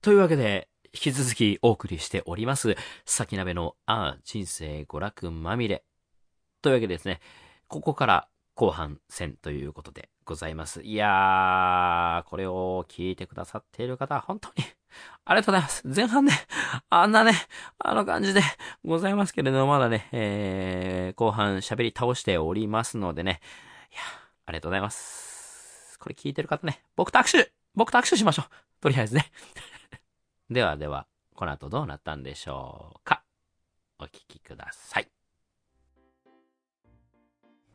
というわけで、引き続きお送りしております、先鍋のああ、人生娯楽まみれ。というわけでですね、ここから後半戦ということでございます。いやー、これを聞いてくださっている方、本当に、ありがとうございます。前半ね、あんなね、あの感じでございますけれども、まだね、えー、後半喋り倒しておりますのでね、いや、ありがとうございます。これ聞いてる方ね、僕と握手僕と握手しましょうとりあえずね。ではでは、この後どうなったんでしょうか？お聞きください。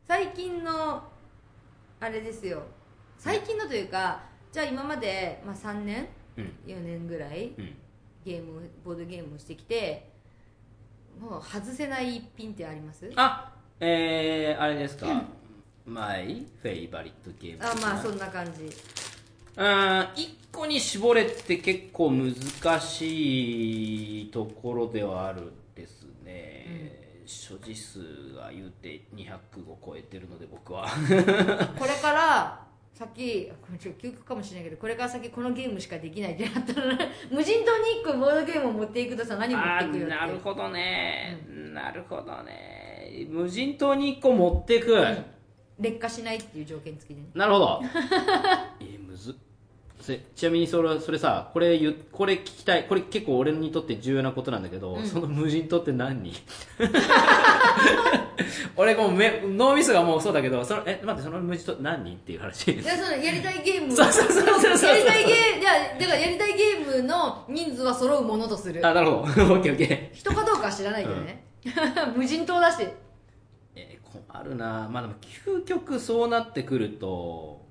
最近のあれですよ最近のというかじゃあ今まで、まあ、3年？うん。4年ぐらい？うん。ゲームボードゲームをしてきてもう外せない一品ってあります？あ、えー、あれですか？マイフェイバリットゲーム。あまあそんな感じうん、一個に絞れって結構難しいところではあるですね。所持数が言うて200を超えてるので僕は。これから先これちょっと究極かもしれないけどこれから先このゲームしかできないってなったら 無人島に1個ボードゲームを持っていくとさ何持っていくよって。なるほどね、なるほどね。無人島に1個持ってく、劣化しないっていう条件付きでね。なるほど。えーむずちなみにそれそれさこれこれ聞きたいこれ結構俺にとって重要なことなんだけど、その無人島って何？人 俺もうめ脳みそがもうそうだけどそのえ待ってその無人島何？人っていう話。いやそのやりたいゲーム。そうそうそうそうそう。やりたいゲームいやだからやりたいゲームの人数は揃うものとする。あなるほど。オッケーオッケー。人かどうかは知らないけどね、無人島だし。えー困るな。まあでも究極そうなってくると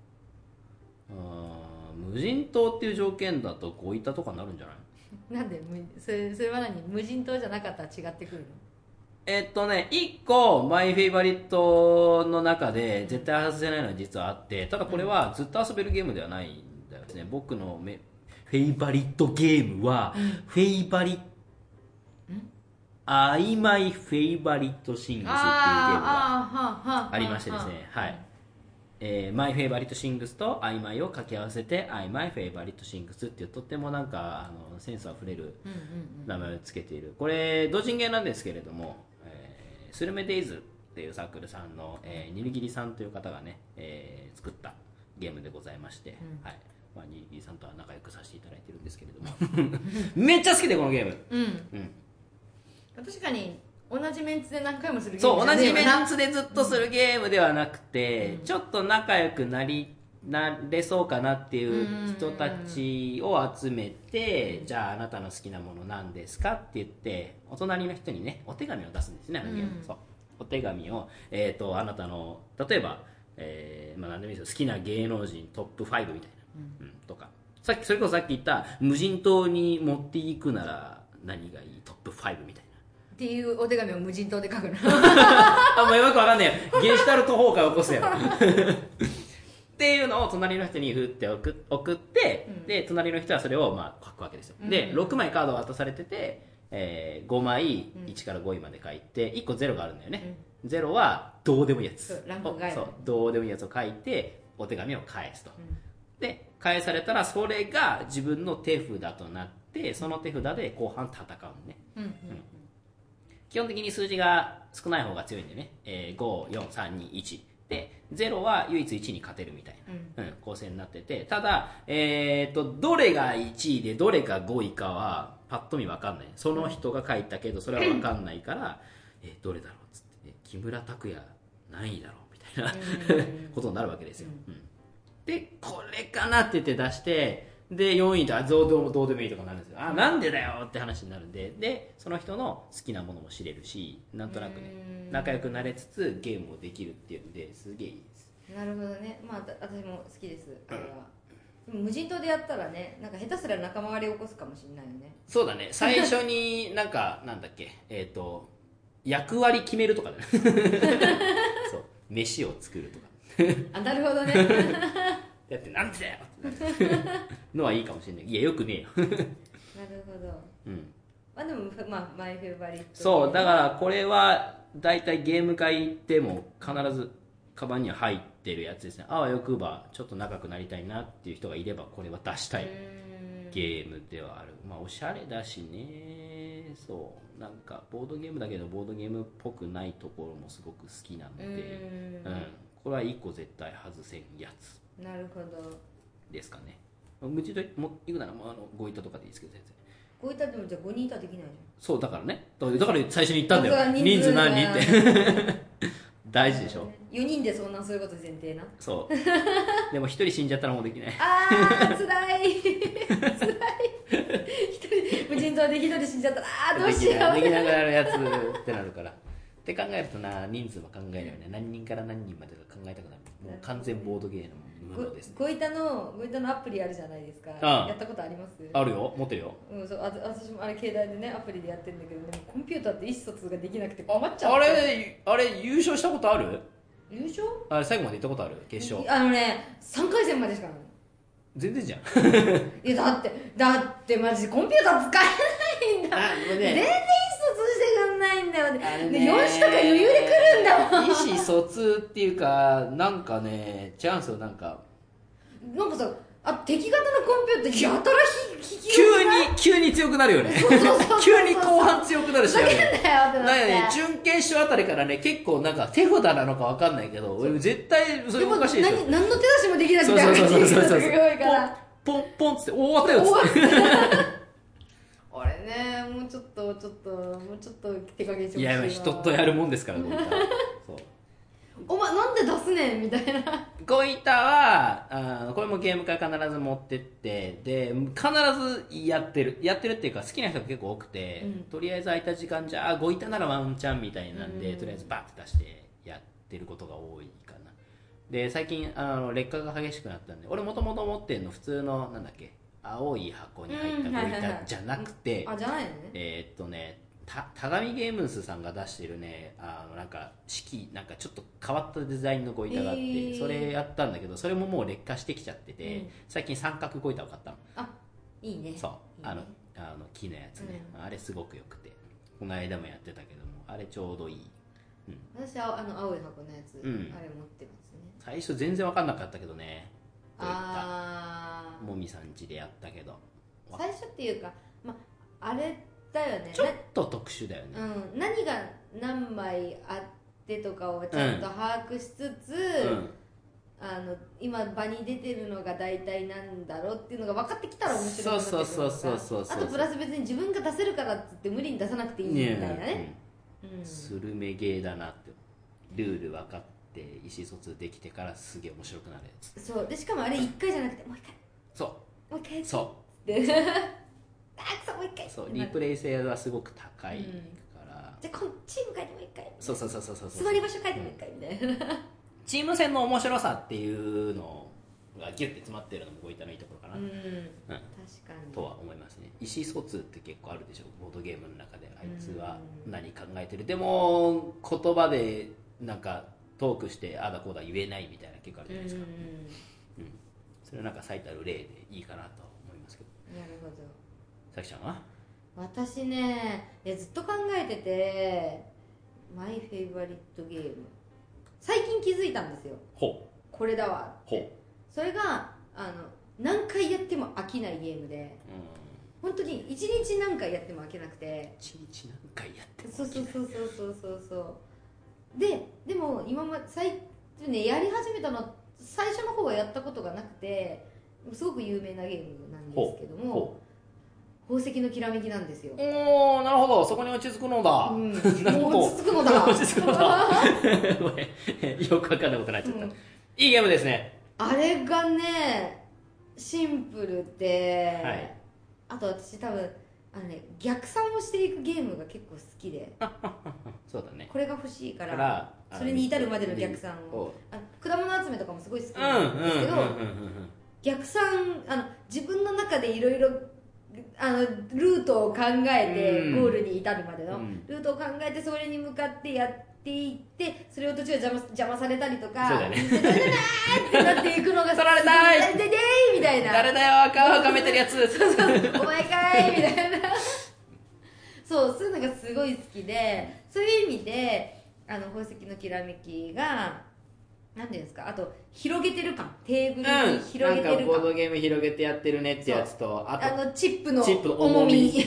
うーん無人島っていう条件だとゴイタとかになるんじゃない？なんでむそれそれは何？無人島じゃなかったら違ってくるの？えっとね1個マイフェイバリットの中で絶対外せないのは実はあってただこれはずっと遊べるゲームではないんだよね。僕のめフェイバリットゲームは、フェイバリットアイマイフェイバリットシングスっていうゲームがありましてですね、はい。えー、マイフェイバリットシングスとアイマイを掛け合わせて、アイマイフェイバリットシングスっていうとってもなんか、あの、センスあふれるうんうん名前をつけている。これ、同人ゲーなんですけれども、えースルメデイズっていうサークルさんの、えー、ニルギリさんという方がね、えー作ったゲームでございまして、はい。まあ、ニルギリさんとは仲良くさせていただいてるんですけれども。めっちゃ好きで、このゲーム。うんうんうん。確かに同じメンツで何回もするゲーそう、同ムじメンツでずっとするゲームではなくて、ちょっと仲良くなり、なれそうかなっていう人たちを集めて、じゃああなたの好きなもの何ですかって言って、お隣の人にね、お手紙を出すんですね、あのゲーム。うん。そう。お手紙を、えっ、と、あなたの、例えば、えー、まあ何でもいいですよ、好きな芸能人トップ5みたいな、うん、とか。さっき、それこそさっき言った、無人島に持っていくなら何がいい？トップ5みたいな。っていうお手紙を無人島で書くの あ、もうよくわかんねえよ。ゲシュタルト崩壊起こすよ。っていうのを隣の人に振って送送って、で、隣の人はそれをまあ書くわけですよ。で、6枚カードが渡されてて、えー5枚、1から5位まで書いて、1個0があるんだよね。0はどうでもいいやつ。そうどうでもいいやつを書いて、お手紙を返すと。で、返されたら、それが自分の手札となって、その手札で後半戦うのね。うんうん基本的に数字が少ない方が強いんでね、えー、5、4、3、2、1。で、0は唯一1に勝てるみたいな、うん。構成になってて、ただ、えー、と、どれが1位でどれが5位かは、パッと見わかんない。その人が書いたけど、それはわかんないから、えーどれだろうっつって、ね、木村拓哉何位だろうみたいな ことになるわけですよ。うん。で、これかなって言って出して、で、4位だ、どうどうでもいいとかなるんですよ。あ、なんでだよって話になるんで、で、その人の好きなものも知れるし、なんとなくね、仲良くなれつつゲームもできるっていうんで、すげえいいです。なるほどね。まあた私も好きです。あれは、でも無人島でやったらねなんか下手すら仲間割れ起こすかもしれないよね。そうだね、最初に なんか、なんだっけ、えっ、と、役割決めるとかだね。そう、飯を作るとか。あなるほどね やって、なんでだよってなるのはいいかもしれない。いや、よくねえよ。なるほどうん。まあでもまあマイフェイバリットそう、だからこれは、だいたいゲーム会行っても必ずカバンには入ってるやつですね。あわよくば、ちょっと仲良くなりたいなっていう人がいれば、これは出したい。ゲームではあるまあおしゃれだしねそうなんかボードゲームだけどボードゲームっぽくないところもすごく好きなので、うんこれは1個絶対外せんやつなるほど。ですかね。うちとも行くならもうあのご板とかでいいですけど全然。ご板でもじゃあ5人いたらできないじゃん。そうだからね。だから最初に言ったんだよ。人数何人って。大事でしょ。4人でそんなそういうこと前提な。そう。でも1人死んじゃったらもうできない。ああつらい。つらい。一人無人島で1人死んじゃったらああどうしよう。できながらやるやつってなるから。って考えるとな人数も考えるよね。何人から何人までか考えたくなる。もう完全ボードゲームものです、ね、ご板のご板のアプリあるじゃないですか。やったことあります？あるよ。持ってるよ。うんそうあ私もあれ携帯でねアプリでやってるんだけどでもコンピューターって意思疎通ができなくて困っちゃうあれあれ優勝したことある？優勝？あれ最後まで行ったことある？決勝。あのね3回戦までしかない。全然じゃん。いやだってだってマジコンピューター使えないんだ、ね、全然だよ、ね、ね。4種とか余裕で来るんだもん。意思疎通っていうかなんかねチャンスをなんか。なんかさあ敵型のコンピューターやたらひ急に急に強くなるよね急に後半強くなるしだけだよってなってね準決勝あたりからね結構なんか手札なのか分かんないけど俺絶対それおかしいでしょ何の手出しもできなくてそうそうそうそうそうすごいからポンポンっつって終わったよっつってもうちょっとちょっともうちょっと手加減してほしいいや人とやるもんですからそう。お前なんで出すねん？みたいな。ゴイタはあこれもゲーム会必ず持ってってで必ずやってる。やってるっていうか好きな人が結構多くて、うん、とりあえず空いた時間じゃあゴイタならワンチャンみたいなんで、うん、とりあえずバッて出してやってることが多いかな。で最近あの劣化が激しくなったんで俺もともと持ってるの普通のなんだっけ？青い箱に入ったゴイタじゃなくて、あじゃないのね。えー、っとねた田上ゲームズさんが出してるねあのなんか式なんかちょっと変わったデザインのゴイタがあって、えー、それやったんだけどそれももう劣化してきちゃってて、うん、最近三角ゴイタを買ったの。あいいね。そう。あのあの木のやつね、うん、あれすごくよくて。この間もやってたけどもあれちょうどいい、うん、私はあの青い箱のやつ、あれ持ってますね。最初全然分かんなかったけどねああもみさん家でやったけど。最初っていうか、まあ、あれだよね。ちょっと特殊だよね、うん、何が何枚あってとかをちゃんと把握しつつ、うん。あの今場に出てるのが大体なんだろうっていうのが分かってきたら面白いそうそうそうそうそうあとプラス別に自分が出せるからっつって無理に出さなくていいみたいなね、うん、スルメゲーだなって。ルール分かって意思疎通できてからすげえ面白くなるやつそう。でしかもあれ1回じゃなくてもう1回。そう。もう1回そう。で あくそもう一回。そう。リプレイ性はすごく高いから、じゃあこチーム変えてもう一回。そうそうそうそうそう座り場所変えてもう一回みたいな。チーム戦の面白さっていうのがギュッて詰まってるのもこういったのいいところかな、うん、うん、確かに。とは思いますね。意思疎通って結構あるでしょ。ボードゲームの中であいつは何考えてる。でも言葉でなんかトークしてああだこうだ言えないみたいな結構あるじゃないですか、うん、うん、それはなんか最たる例でいいかなと思いますけど。なるほど。さきちゃんは？私ねいやずっと考えててマイフェイバリットゲーム最近気づいたんですよ。ほう。これだわ。ほう。それがあの何回やっても飽きないゲームで、うん、本当に一日何回やっても飽きなくて。一日何回やってもそうそうそうそうそうそうそうででも今ま最ねやり始めたの最初の方はやったことがなくてすごく有名なゲームなんですけども宝石のきらめきなんですよ。おおなるほど。そこに落ち着くのだ、うん、落ち着くのだ。落ち着くのだ。よくわかんないことになっちゃった、うん、いいゲームですね。あれがねシンプルで、はい、あと私多分あのね逆算をしていくゲームが結構好きで そうだね。これが欲しいからそれに至るまでの逆算を。あ果物集めとかもすごい好きなんですけど逆算あの自分の中でいろいろあのルートを考えてゴールに至るまでの、うん、ルートを考えてそれに向かってやっていってそれを途中で邪魔邪魔されたりとかそうだねってなっていくのが取られたいででーみたいな。誰だよ顔をかめてるやつ。そうそうお前かいみたいなそうそういうのがすごい好きでそういう意味であの宝石のきらめきがなんていうんですかあと広げてる感テーブルに広げてる感、うん、なんかボードゲーム広げてやってるねってやつとあとあのチップの重み。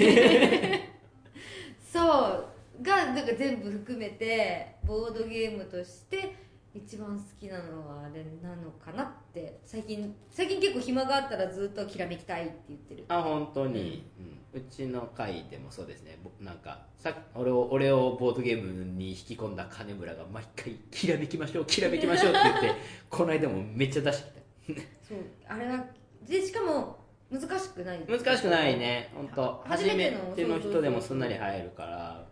そう。がなんか全部含めてボードゲームとして一番好きなのはあれなのかなって。最近最近結構暇があったらずっときらめきたいって言ってる。あ本当に、うん、うちの会でもそうですね。なんかさ俺を俺をボードゲームに引き込んだ金村が毎回「きらめきましょうきらめきましょう」って言って この間もめっちゃ出してきた。そう。あれはでしかも難しくない。難しくないね。本当。初めての人でもすんなり入るから。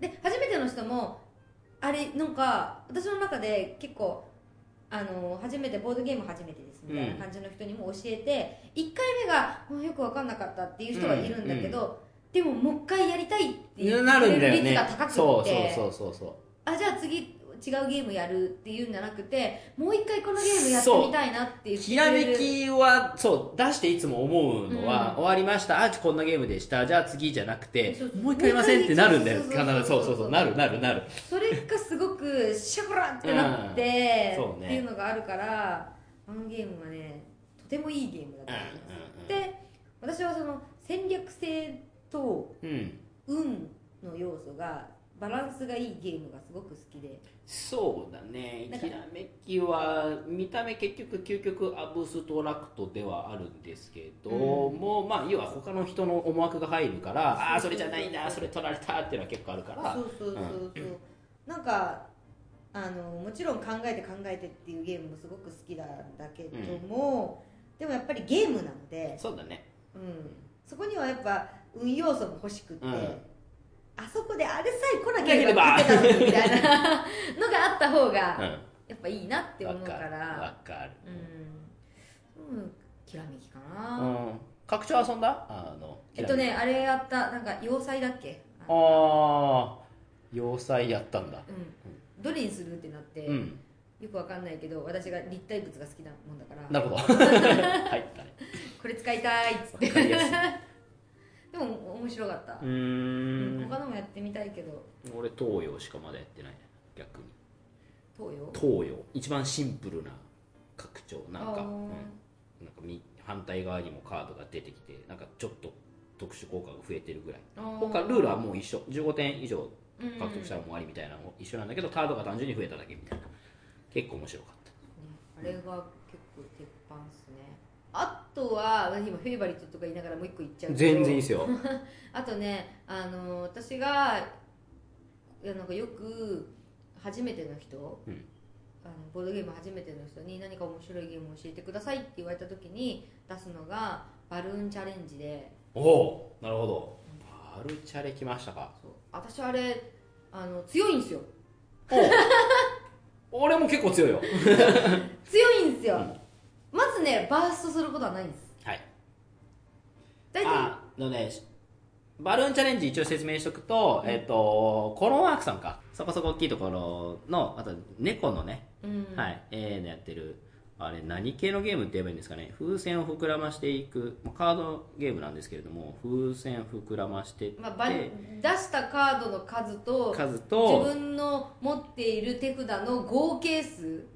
で初めての人もあれなんか私の中で結構あの初めてボードゲーム初めてですみたいな感じの人にも教えて、うん、1回目がよく分かんなかったっていう人はいるんだけど、うん。うん、でももう一回やりたいっていう率が高くて、そうそうそうそうあじゃあ次違うゲームやるっていうんじゃなくてもう一回このゲームやってみたいなっていうひらめきはそう出していつも思うのは、うん、終わりました。あこんなゲームでした。じゃあ次じゃなくてもう一回やりませんってなるんだよ。必ず。そうそうそう。なるなるなる。それがすごくシャコラってなって、うん。ね、っていうのがあるからあのゲームはねとてもいいゲームだと思います、で私はその戦略性と運の要素がバランスがいいゲームがすごく好きでそうだねひらめきは見た目結局究極アブストラクトではあるんですけど、うん、もまあ要は他の人の思惑が入るからああそれじゃないんだそれ取られたっていうのは結構あるからそうそうそうそう、うん、なんかあのもちろん考えて考えてっていうゲームもすごく好きなんだけども、うん、でもやっぱりゲームなのでそうだね、うん、そこにはやっぱ運要素も欲しくて、あそこであれさえ来なければ勝てたのにみたいなのがあった方が やっぱいいなって思うから。わかるうん、うん、きらめきかな、うん、拡張遊んだ？あのえっとねあれやったなんか要塞だっけ？ああ要塞やったんだ、うん、どれにするってなって、うん、よくわかんないけど私が立体物が好きなもんだから。なるほど。はい、これ使いたいっつって。でも面白かった。うん。他のもやってみたいけど。俺東洋しかまだやってない。逆に。東洋？東洋。一番シンプルな拡張。なんか、うん、なんか反対側にもカードが出てきてなんかちょっと特殊効果が増えてるぐらい。他ルールはもう一緒。15点以上獲得したらもう終わりみたいなのも一緒なんだけど、カードが単純に増えただけみたいな。結構面白かった、あれが結構鉄板っすね。あとは今フェイバリットとか言いながらもう一個言っちゃう全然いいですよ。あとねあの私がなんかよく初めての人、うん、あのボードゲーム初めての人に何か面白いゲームを教えてくださいって言われた時に出すのがバルーンチャレンジで。おおなるほど、バルチャレきましたか。そう私あれあの強いんですよ。俺も結構強いよ。強いんですよ、うん。まずねバーストすることはないんです。はい。大体あのねバルーンチャレンジ一応説明しとくと、うん、えっ、ー、とコロンワークさんか。そこそこ大きいところのあと猫のね、うん、はい。えー、のやってるあれ何系のゲームって言えばいいんですかね？風船を膨らましていく。カードゲームなんですけれども風船膨らましてって、まあ、出したカードの数と数と自分の持っている手札の合計数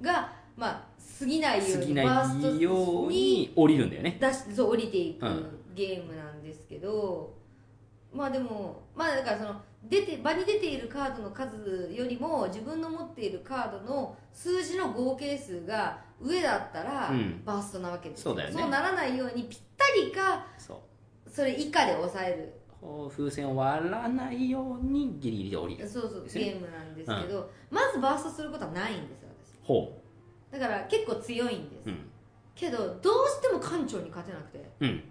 が、うん、まあ過ぎないようにバーストように降りるんだよね。出しそう降りていくゲームなんですけど、うん、まあでもまあだからその出て場に出ているカードの数よりも自分の持っているカードの数字の合計数が上だったらバーストなわけです、うん、そうだよね。そうならないようにぴったりかそれ以下で抑える。風船を割らないようにギリギリで降りる。そうそうゲームなんですけど、うん、まずバーストすることはないんですよ私。ほう。だから結構強いんです、うん、けどどうしても館長に勝てなくて、うん、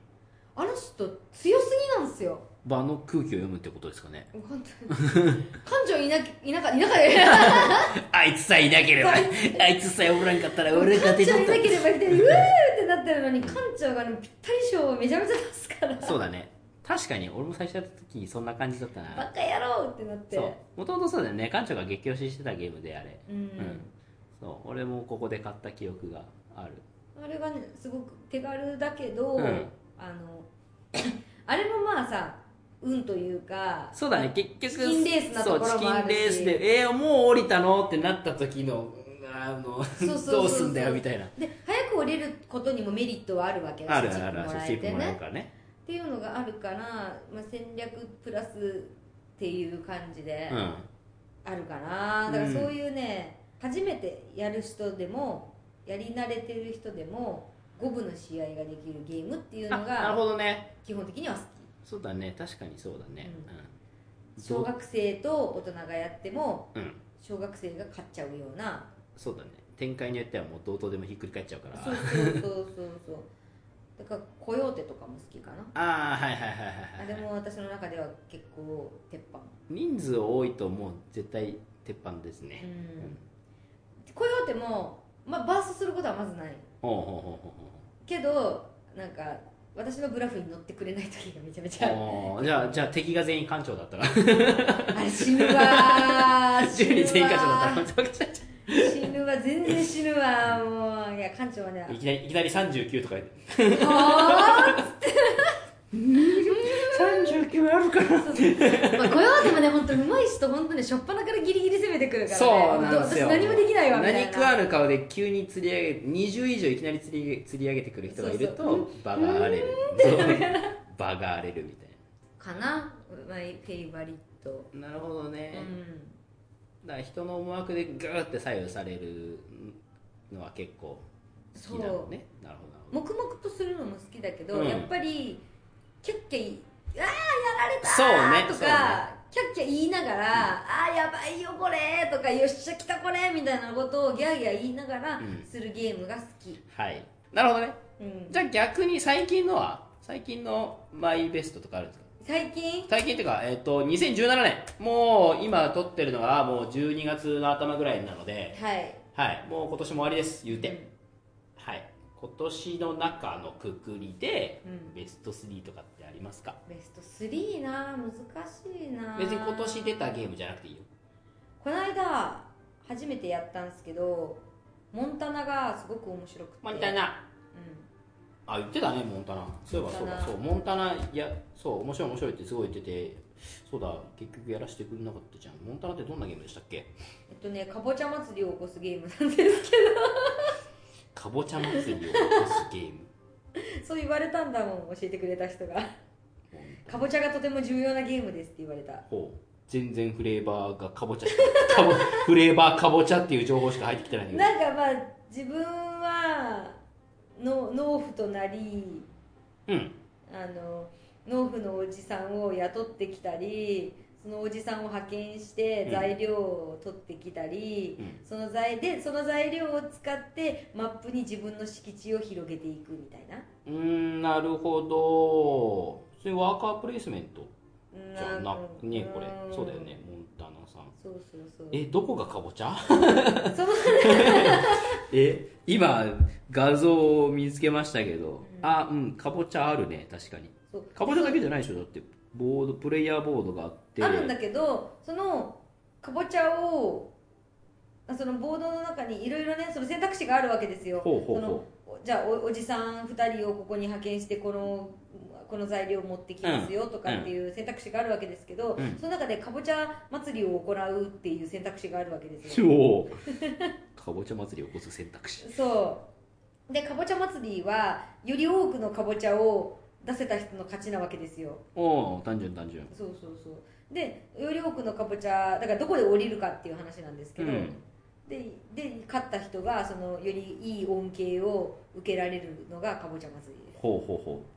あの人強すぎなんですよ場の空気を読むってことですかね。館長い。ないなかいなかで あいつさえいなければあいつさえおらんかったら俺が館長いなければいてうーってなってるのに館長が、ね、ぴったり賞をめちゃめちゃ出す。からそうだね。確かに俺も最初やった時にそんな感じだったな。バカ野郎ってなって。もともとそうだよね。館長が激推ししてたゲームであれ。うん、うん。そう。俺もここで買った記憶がある。あれがねすごく手軽だけど、うん、あの あれもまあさ運というかそうだね。結局チキンレースなところもあるし。チキンレースでえー、もう降りたの？ってなった時のあのどうすんだよみたいな。で早く降りることにもメリットはあるわけだしあるあるある。チップもらからね。っていうのがあるから、まあ、戦略プラスっていう感じであるかな、うん、だからそういうね、初めてやる人でもやり慣れてる人でも五分の試合ができるゲームっていうのがなるほどね。基本的には好きそうだね確かにそうだね、うん、小学生と大人がやっても、うん、小学生が勝っちゃうような。そうだね。展開によってはもうどうとでもひっくり返っちゃうから。そうそうそうそうだからコヨーテとかも好きかな。ああはいはいはいはいあでも私の中では結構鉄板。人数多いともう絶対鉄板ですね、うん、うん、コヨーテも、まあ、バースすることはまずない。ほうほうほうほう。けどなんか私のブラフに乗ってくれない時がめちゃめちゃじゃあじゃあ敵が全員艦長だったら。あれ死ぬわ10人 全員艦長だったら。死ぬわ全然死ぬわもう。いや館長はねいきなりいきなり39とか言って。はあっつって39あるからまあ、雇用でもね本当うまい人本当にしょっぱなからギリギリ攻めてくるから、ね、そうなんですよ。何もできないわみたいな。何食わぬ顔で急に釣り上げ20以上いきなり釣り釣り上げてくる人がいると場が荒れる。場が荒れるみたいな。かな？マイフェイバリット。なるほどね、うん。だから人の思惑でグーって左右されるのは結構好きなのね。なるほど黙々とするのも好きだけど、うん、やっぱりキャッキャ「ああやられた!」とか、ね、キャッキャ言いながら「うん、ああやばいよこれ!」とか「よっしゃ来たこれ!」みたいなことをギャーギャー言いながらするゲームが好き、うん、はいなるほどね、じゃあ逆に最近のは最近のマイベストとかあるんですか？最近？最近っていうか、えっ、ー、と、2017年。もう、今撮ってるのは、もう12月の頭ぐらいなので、はい。はい。もう今年も終わりです、言うて。うん、はい。今年の中のくくりで、うん、ベスト3とかってありますか？ベスト3な難しいな。別に今年出たゲームじゃなくていいよ。この間、初めてやったんですけど、モンタナがすごく面白くて。モンタナ。あ言ってたねモンタナ。そういえばそうだ。そうモンタナいやそう面白い面白いってすごい言っててそうだ結局やらせてくれなかったじゃん。モンタナってどんなゲームでしたっけ？えっとねかぼちゃ祭りを起こすゲームなんですけど。かぼちゃ祭りを起こすゲーム？そう言われたんだもん教えてくれた人がかぼちゃがとても重要なゲームですって言われた。ほう。全然フレーバーがかぼちゃしかフレーバーかぼちゃっていう情報しか入ってきてないなんかまあ自分はの農夫となり、うん、あの農夫のおじさんを雇ってきたりそのおじさんを派遣して材料を取ってきたり、うん、その材でその材料を使ってマップに自分の敷地を広げていくみたいな。うんなるほど。それワーカープレイスメント？じゃなくねこれ。そうだよねモンタナさん。そうそうそう。えどこがかぼちゃえ今画像を見つけましたけど、うん、あうんかぼちゃあるね確かに。かぼちゃだけじゃないでしょだってボードプレイヤーボードがあって。あるんだけどそのかぼちゃをそのボードの中にいろいろねその選択肢があるわけですよ。ほうほうほう。じゃあおおじさん2人をここに派遣してこのこの材料を持ってきますよとかっていう選択肢があるわけですけど、うん、その中でかぼちゃ祭りを行うっていう選択肢があるわけですよ。かぼちゃ祭りを起こす選択肢。そう。でかぼちゃ祭りはより多くのかぼちゃを出せた人の勝ちなわけですよ。おお単純単純。そうそうそう。でより多くのかぼちゃだからどこで降りるかっていう話なんですけど、うん、でで勝った人がそのよりいい恩恵を受けられるのがかぼちゃ祭りです。ほうほうほう。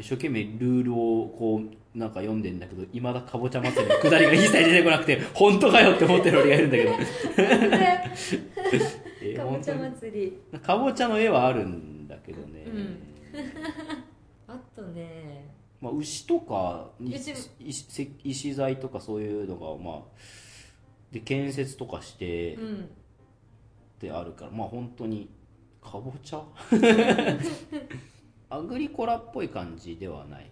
一生懸命ルールをこうなんか読んでんだけどいまだかぼちゃ祭りのくだりが一切出てこなくて 本当かよって思ってる俺がいるんだけど。かぼちゃ祭り。かぼちゃの絵はあるんだけどね、うん、あとね、まあ、牛とか石石材とかそういうのがまあで建設とかして、うん、であるからまあ本当にかぼちゃ？アグリコラっぽい感じではない。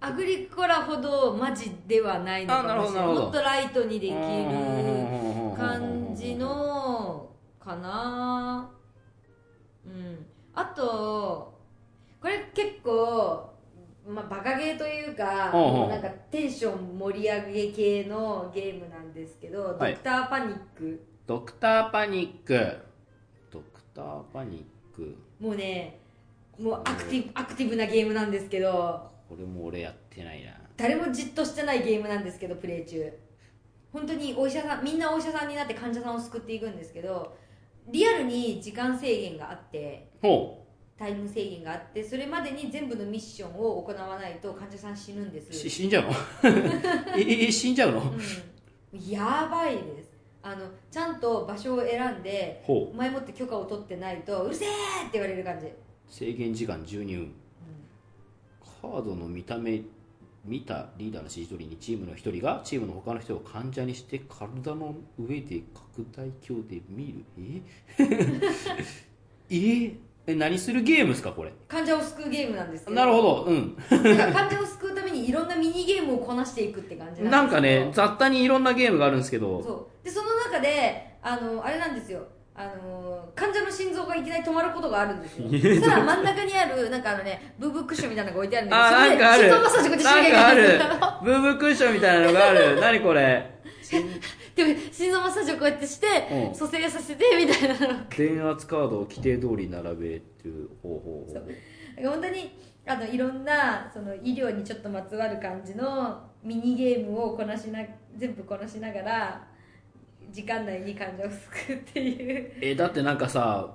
アグリコラほどマジではないのかもしれない。もっとライトにできる感じのかな。うん。あとこれ結構まあ、バカゲーというか、もうなんかテンション盛り上げ系のゲームなんですけど、はい、ドクターパニック。ドクターパニック。ターパニック。もうねもうアクティブアクティブなゲームなんですけどこれも俺やってないな。誰もじっとしてないゲームなんですけどプレイ中。本当にお医者さんみんなお医者さんになって患者さんを救っていくんですけどリアルに時間制限があってほタイム制限があってそれまでに全部のミッションを行わないと患者さん死ぬんです。死んじゃうの？え死んじゃうの？うん、やばいです。あのちゃんと場所を選んでほ前もって許可を取ってないとうるせえって言われる感じ、う制限時間12分カードの見た目見たリーダーの指示通りにチームの一人がチームの他の人を患者にして体の上で拡大鏡で見る。え？え？え何するゲームですかこれ？患者を救うゲームなんですけど。なるほどうん。だから患者を救うためにいろんなミニゲームをこなしていくって感じなんですけど。なんかね雑多にいろんなゲームがあるんですけど。そう。でその中であのあれなんですよ。あの患者の心臓がいきなり止まることがあるんですよ。そしたら真ん中にあるなんかあのねブーブークッションみたいなのが置いてあるんですあーなんかある。心臓マッサージこうやってしなきゃいけなんブーブークッションみたいなのがある。何これ？でも心臓マッサージをこうやってしてうん。蘇生させてみたいなの。電圧カードを規定通り並べっていう方法そう。本当にあのいろんなその医療にちょっとまつわる感じのミニゲームをこなしな全部こなしながら時間内に患者を救うっていう。えだってなんかさ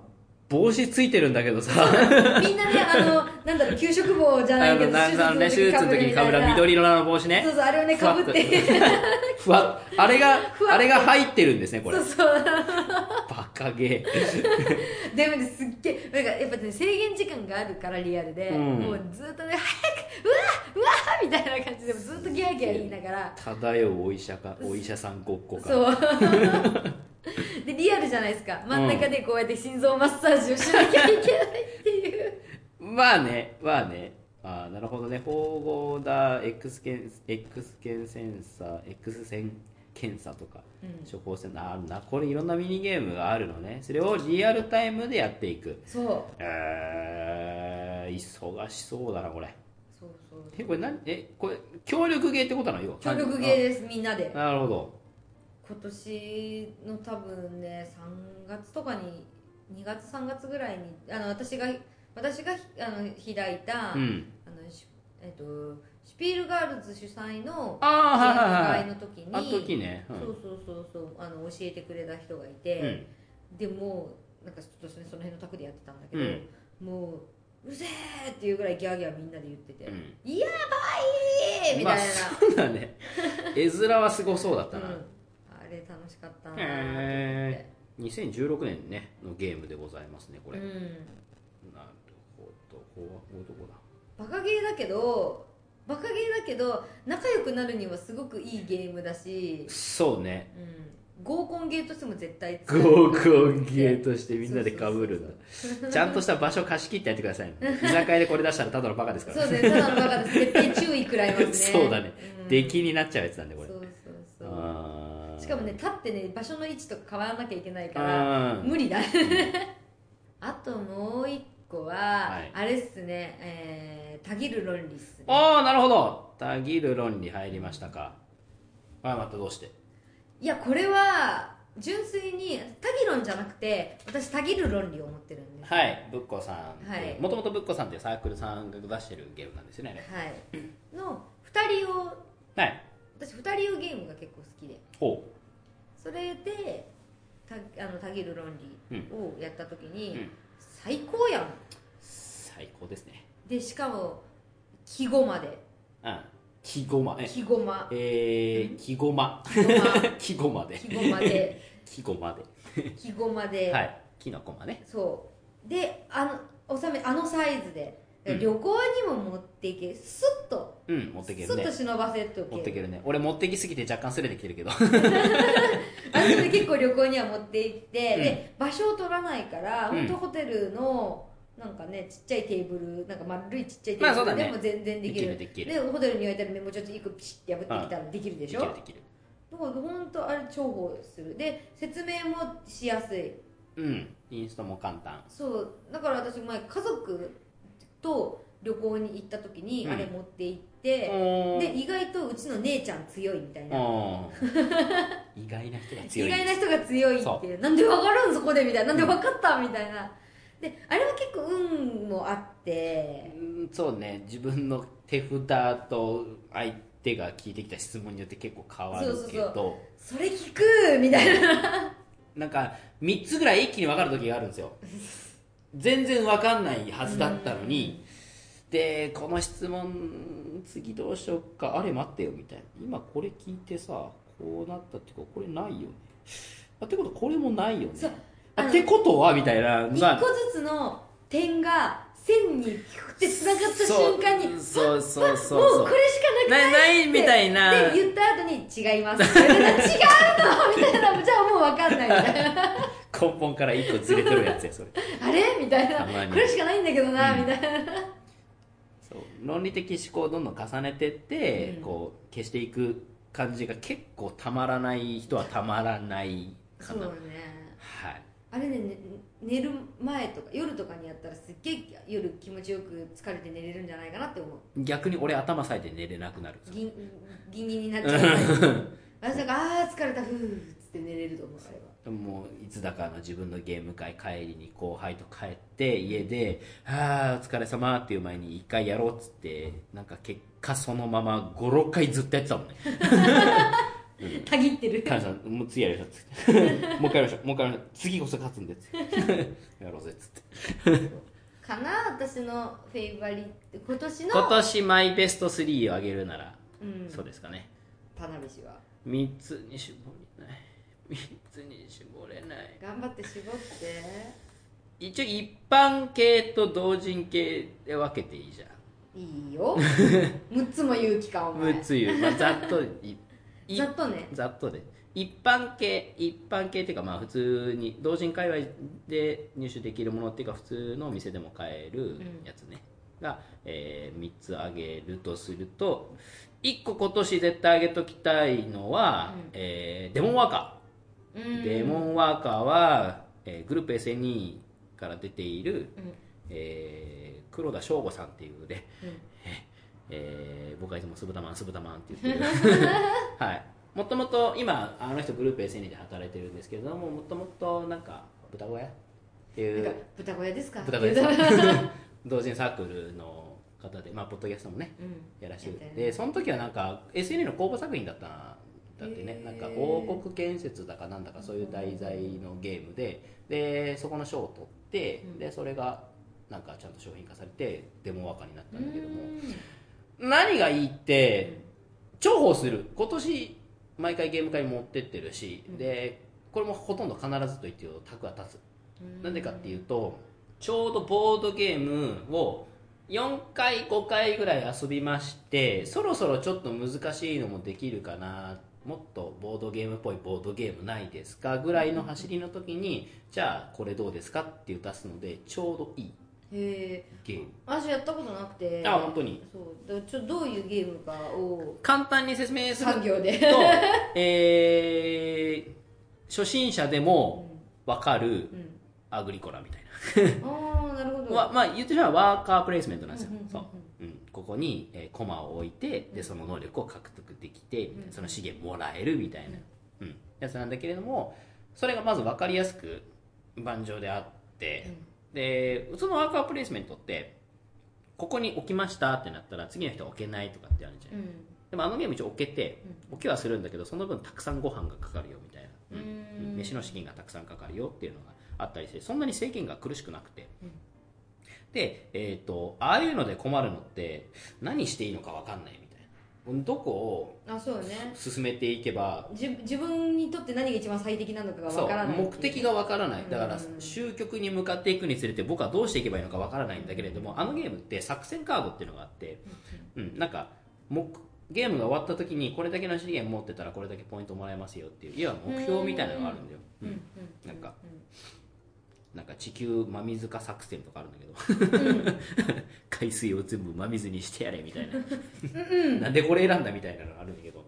帽子ついてるんだけどさ。みんなねあのなんだろう給食帽じゃないけどあのなん手術の時にかぶる緑色の帽子ね。そうそうあれをねかぶってふわっあれがあれが入ってるんですねこれ。そうそう。バカゲでもねすっげえなんかやっぱね制限時間があるからリアルで、うん。もうずっとね早くうわうわみたいな感じでずっとギャーギャー言いながら。漂うお医者かお医者さんごっこかそう。でリアルじゃないですか。真ん中でこうやって心臓マッサージをしなきゃいけないっていう。まあねまあねなるほどね。縫合だ X 検 X 検センサー X 線検査とか、処方箋あるな。これいろんなミニゲームがあるのね。それをリアルタイムでやっていく。そう。えー、忙しそうだなこれ。そうそう。えこれ何？えこれ協力ゲーってことなの？よ協力ゲーですみんなで。あなるほど。今年の多分ね3月とかに2月3月ぐらいにあの私が私があの開いた、うんえっとシュピールガールズ主催のああはいはいはい会の時にあの時ね。うん。そうそうそうそうあの教えてくれた人がいて、でもうなんかちょっとその辺の卓でやってたんだけど、もううるせえっていうぐらいギャーギャーみんなで言ってて、うん。やばいみまあたいな、そうだね 絵面はすごそうだったな、うん、あれ楽しかったなーって思って。へ2016年ねのゲームでございますねこれ、うん。なるほど。ここどこだバカゲーだけどバカゲーだけど仲良くなるにはすごくいいゲームだし、そうね。うん、合コンゲーとしても絶対合コンゲーとしてみんなでかぶるんだ。ちゃんとした場所貸し切ってやってください ね居酒屋でこれ出したらただのバカですから。そうねただのバカです。絶対注意食らいますね。そうだね、うん。出来になっちゃうやつなんでこれ。そうそうそう。しかもね立ってね場所の位置とか変わらなきゃいけないから無理だ。あともう一個は、はい。あれっすね、えー、たぎる論理っすね。ああなるほど。たぎる論理入りましたか。あまたどうして？いやこれは純粋にたぎ論じゃなくて私たぎる論理を持ってるんです。はい。ぶっこさんはい。もともとぶっこさんっていうサークルさんが出してるゲームなんですよねはい。の2人用はい。私2人用ゲームが結構好きで。ほそれでたあのたぎる論理をやった時に、うん。最高やんでしかも季語まで。うん。木ごま。え。季語ま。えー、木ごま。季語ま。木ごまで。季語まで。木ごまで。季語まで、はい。木のこまねそう。であの収めあのサイズで、うん。旅行にも持っていけスッと。うん持っていけるね。スッと忍ばせておけ持っていけるね。俺持ってきすぎて若干すれてきてるけど。あそれで結構旅行には持って行って、うん。で場所を取らないから、うん本当ホテルのなんかねちっちゃいテーブルなんか丸いちっちゃいテーブルでも全然できる,、できるできる。でホテルに置いてあるメモ帳ち1個ピシッて破ってきたらできるででしょ、きるできる。だから本当あれ重宝する。で説明もしやすい。うん。インストも簡単。そう。だから私前家族と旅行に行った時にあれ持って行って、うん、で意外とうちの姉ちゃん強いみたいな。意外な人が強い。意外な人が強いっていう。なんで分かるんそこでみたいな。なんで分かったみたいなであれは結構運もあって。うんそうね。自分の手札と相手が聞いてきた質問によって結構変わるけど。それ聞くみたいな。なんか3つぐらい一気に分かる時があるんですよ。全然分かんないはずだったのに、でこの質問次どうしようか。あれ待ってよみたいな。今これ聞いてさこうなったっていうかこれないよね。あってことこれもないよねあってことはみたいな一個ずつの点が線にってつながった瞬間にそうそうそうもうこれしかなくない？みたいな。で言った後に「違います」違うの？みたいなじゃあもう分かんない。みたいな根本から一個ずれてるやつやそれ。あれ？みたいな。これしかないんだけどな、うん、みたいな。そう。論理的思考をどんどん重ねてって、うん、こう消していく感じが結構たまらない人はたまらないかな。そうね。はいあれねね寝る前とか夜とかにやったらすっげえ夜気持ちよく疲れて寝れるんじゃないかなって思う。逆に俺頭さえて寝れなくなるギンギンになっちゃう。私なんかああ疲れた。ふーっつって寝れると思うあれは。もういつだかの自分のゲーム会帰りに後輩と帰って家で「ああお疲れ様っていう前に一回やろうっつってなんか結果そのまま56回ずっとやってたもんねたぎってる。カナさんもう次やりましょう。っつってもう一回やりましょう。もう一回やりましょう。次こそ勝つんで。っつってやろうぜっつって。かな私のフェイバリット今年の今年マイベスト3を上げるなら、うん、そうですかね田辺氏は3つに絞れない。3つに絞れない。頑張って絞って。一応一般系と同人系で分けていいじゃん。いいよ。6つも言う期間お前。6つ言う、まあ、ざっとざっとね。ざっとで一般系一般系っていうかまあ普通に同人界隈で入手できるものっていうか普通のお店でも買えるやつね、うん、が、えー、3つあげるとすると1個今年絶対あげときたいのは、うん、えー、デモンワーカー、デモンワーカーは、えー、グループ SNE から出ている、うん、えー、黒田翔吾さんっていうね、うんえー、僕はいつもスブタマンスブタマンって言ってる。はい。もともと今あの人グループ SN で働いてるんですけれどももともとなんか豚小屋っていう。豚小屋ですか？豚小屋です。同人サークルの方でまあポッドキャストもね、うん、やらせて。るでその時はなんか SN の公募作品だっただってね。なんか王国建設だかなんだかそういう題材のゲームで。でそこの賞を取って、うん、でそれがなんかちゃんと商品化されてデモワーカーになったんだけども、何がいいって重宝する。今年毎回ゲーム会持ってってるし、うん、でこれもほとんど必ずと言っていいと卓は立つ。なんでかっていうとちょうどボードゲームを4回5回ぐらい遊びましてそろそろちょっと難しいのもできるかな。もっとボードゲームっぽいボードゲームないですかぐらいの走りの時にじゃあこれどうですかって出すのでちょうどいいへゲー。ム私やったことなくて。あ本当に？そう。だちょどういうゲームかを。簡単に説明すると業で。えー、初心者でも分かるアグリコラみたいな。ああなるほど。まあ言ってしまえばワーカープレイスメントなんですよ、そう。うん、ここに、えー、コマを置いてでその能力を獲得できて、うん、その資源もらえるみたいな、うん、やつなんだけれどもそれがまず分かりやすく盤上であって、うんでそのワーカープレイスメントってここに置きましたってなったら次の人は置けないとかってあるじゃん、うん、でもあのゲーム一応置けて、置けはするんだけどその分たくさんご飯がかかるよみたいな、うん、飯の資金がたくさんかかるよっていうのがあったりしてそんなに制限が苦しくなくて、で、えーと、ああいうので困るのって何していいのか分かんないどこをあそうね。進めていけば。自自分にとって何が一番最適なのかがわからない。目的がわからない。だから終局に向かっていくにつれて僕はどうしていけばいいのかわからないんだけれどもあのゲームって作戦カードっていうのがあって、うん、なんか目ゲームが終わった時にこれだけの資源持ってたらこれだけポイントもらえますよっていういわば目標みたいなのがあるんだよ、うん、なんか、なんか地球真水化作戦とかあるんだけど、うん、海水を全部真水にしてやれみたいな。なんでこれ選んだみたいなのがあるんだけど、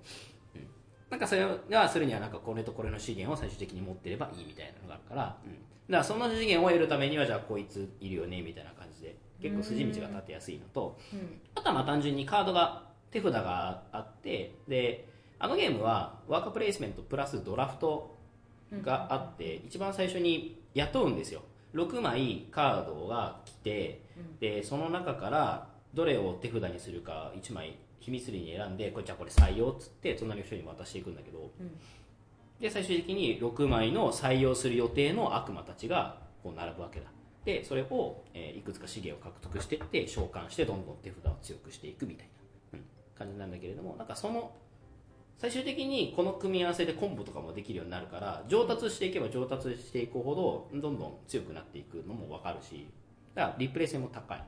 うん、なんかそれはするにはなんかこれとこれの資源を最終的に持ってればいいみたいなのがあるから、うん、だからその資源を得るためにはじゃあこいついるよねみたいな感じで結構筋道が立てやすいのと、あとはまあ単純にカードが手札があってであのゲームはワーカープレイスメントプラスドラフトがあって、一番最初に雇うんですよ。6枚カードが来て、でその中からどれを手札にするか1枚秘密裏に選んでこれじゃあこれ採用っつって隣の人に渡していくんだけど、で最終的に6枚の採用する予定の悪魔たちがこう並ぶわけだ。でそれを、えー、いくつか資源を獲得していって召喚してどんどん手札を強くしていくみたいな、うん、感じなんだけれどもなんかその最終的にこの組み合わせでコンボとかもできるようになるから上達していけば上達していくほどどんどん強くなっていくのも分かるしだからリプレイ性も高い。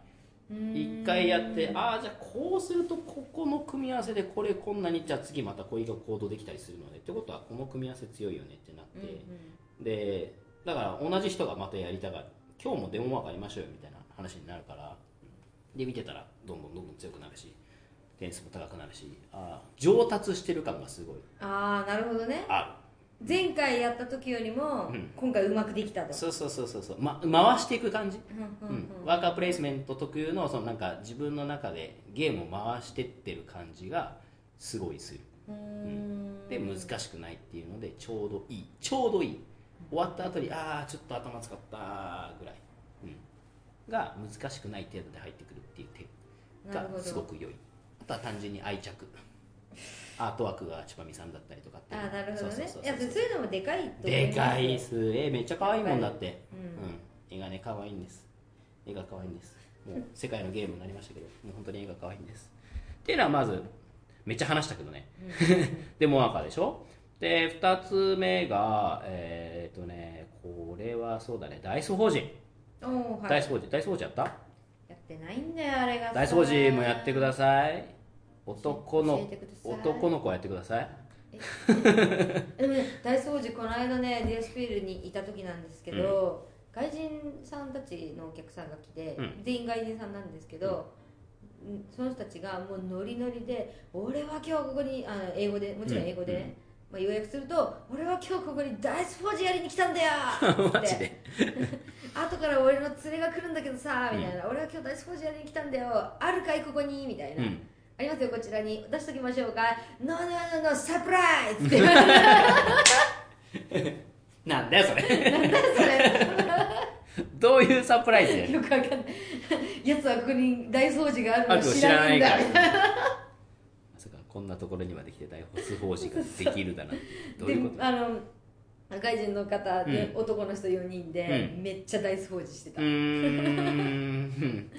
一回やってああじゃあこうするとここの組み合わせでこれこんなにじゃあ次またこれが行動できたりするのでってことはこの組み合わせ強いよねってなって、うんうん、でだから同じ人がまたやりたがる。今日もデモワークありましょうよみたいな話になるからで見てたらどんどんどんどん強くなるし点数も高くなるしあ上達してる感がすごい。ああなるほどね。ある。前回やった時よりも、今回うまくできたと。そうそうそうそうそう、ま、回していく感じ、うん、ワーカープレイスメント特有のそのなんか自分の中でゲームを回してってる感じがすごいする。うん、で難しくないっていうのでちょうどいい。ちょうどいい。終わった後にああちょっと頭使ったぐらい、うん、が難しくない程度で入ってくるっていう手がすごく良いあとは単純に愛着。アートワークが千葉美さんだったりとかあなるほどね。いやそういうのもでかいとでかいっす。えめっちゃ可愛いもんだって、うん、絵がね可愛いんです。絵が可愛いんです。もう世界のゲームになりましたけど。もう本当に絵が可愛いんです。っていうのはまずめっちゃ話したけどね、うん、でモアカでしょ？で2つ目がえー、っとねこれはそうだね。ダイス法人お、はい、ダイス法人ダイス法人やった？やってないんだよあれがダイス法人もやってください男の男の子やってください。でもね大掃除この間ねディアスフィールにいた時なんですけど、うん、外人さんたちのお客さんが来て、うん、全員外人さんなんですけど、うん、その人たちがもうノリノリで「俺は今日ここにあ英語でもちろん英語でね、まあ、要約すると「俺は今日ここにダイスフォージやりに来たんだよ! 」って。後から俺の連れが来るんだけどさみたいな、俺は今日ダイスフォージやりに来たんだよあるかいここにみたいな、ありますよこちらに。出しときましょうか「ノーノーノーノーサプライズ!」ってなんだよそれ。なんだよそれ。どういうサプライズやよくわかんない。やつはここに大掃除があるの知らないんだ。みたいな まさかこんなところにまで来て大掃除ができるだな。どういうこと？あの外人の方で、うん、男の人4人で、うん、めっちゃ大掃除してた。うん。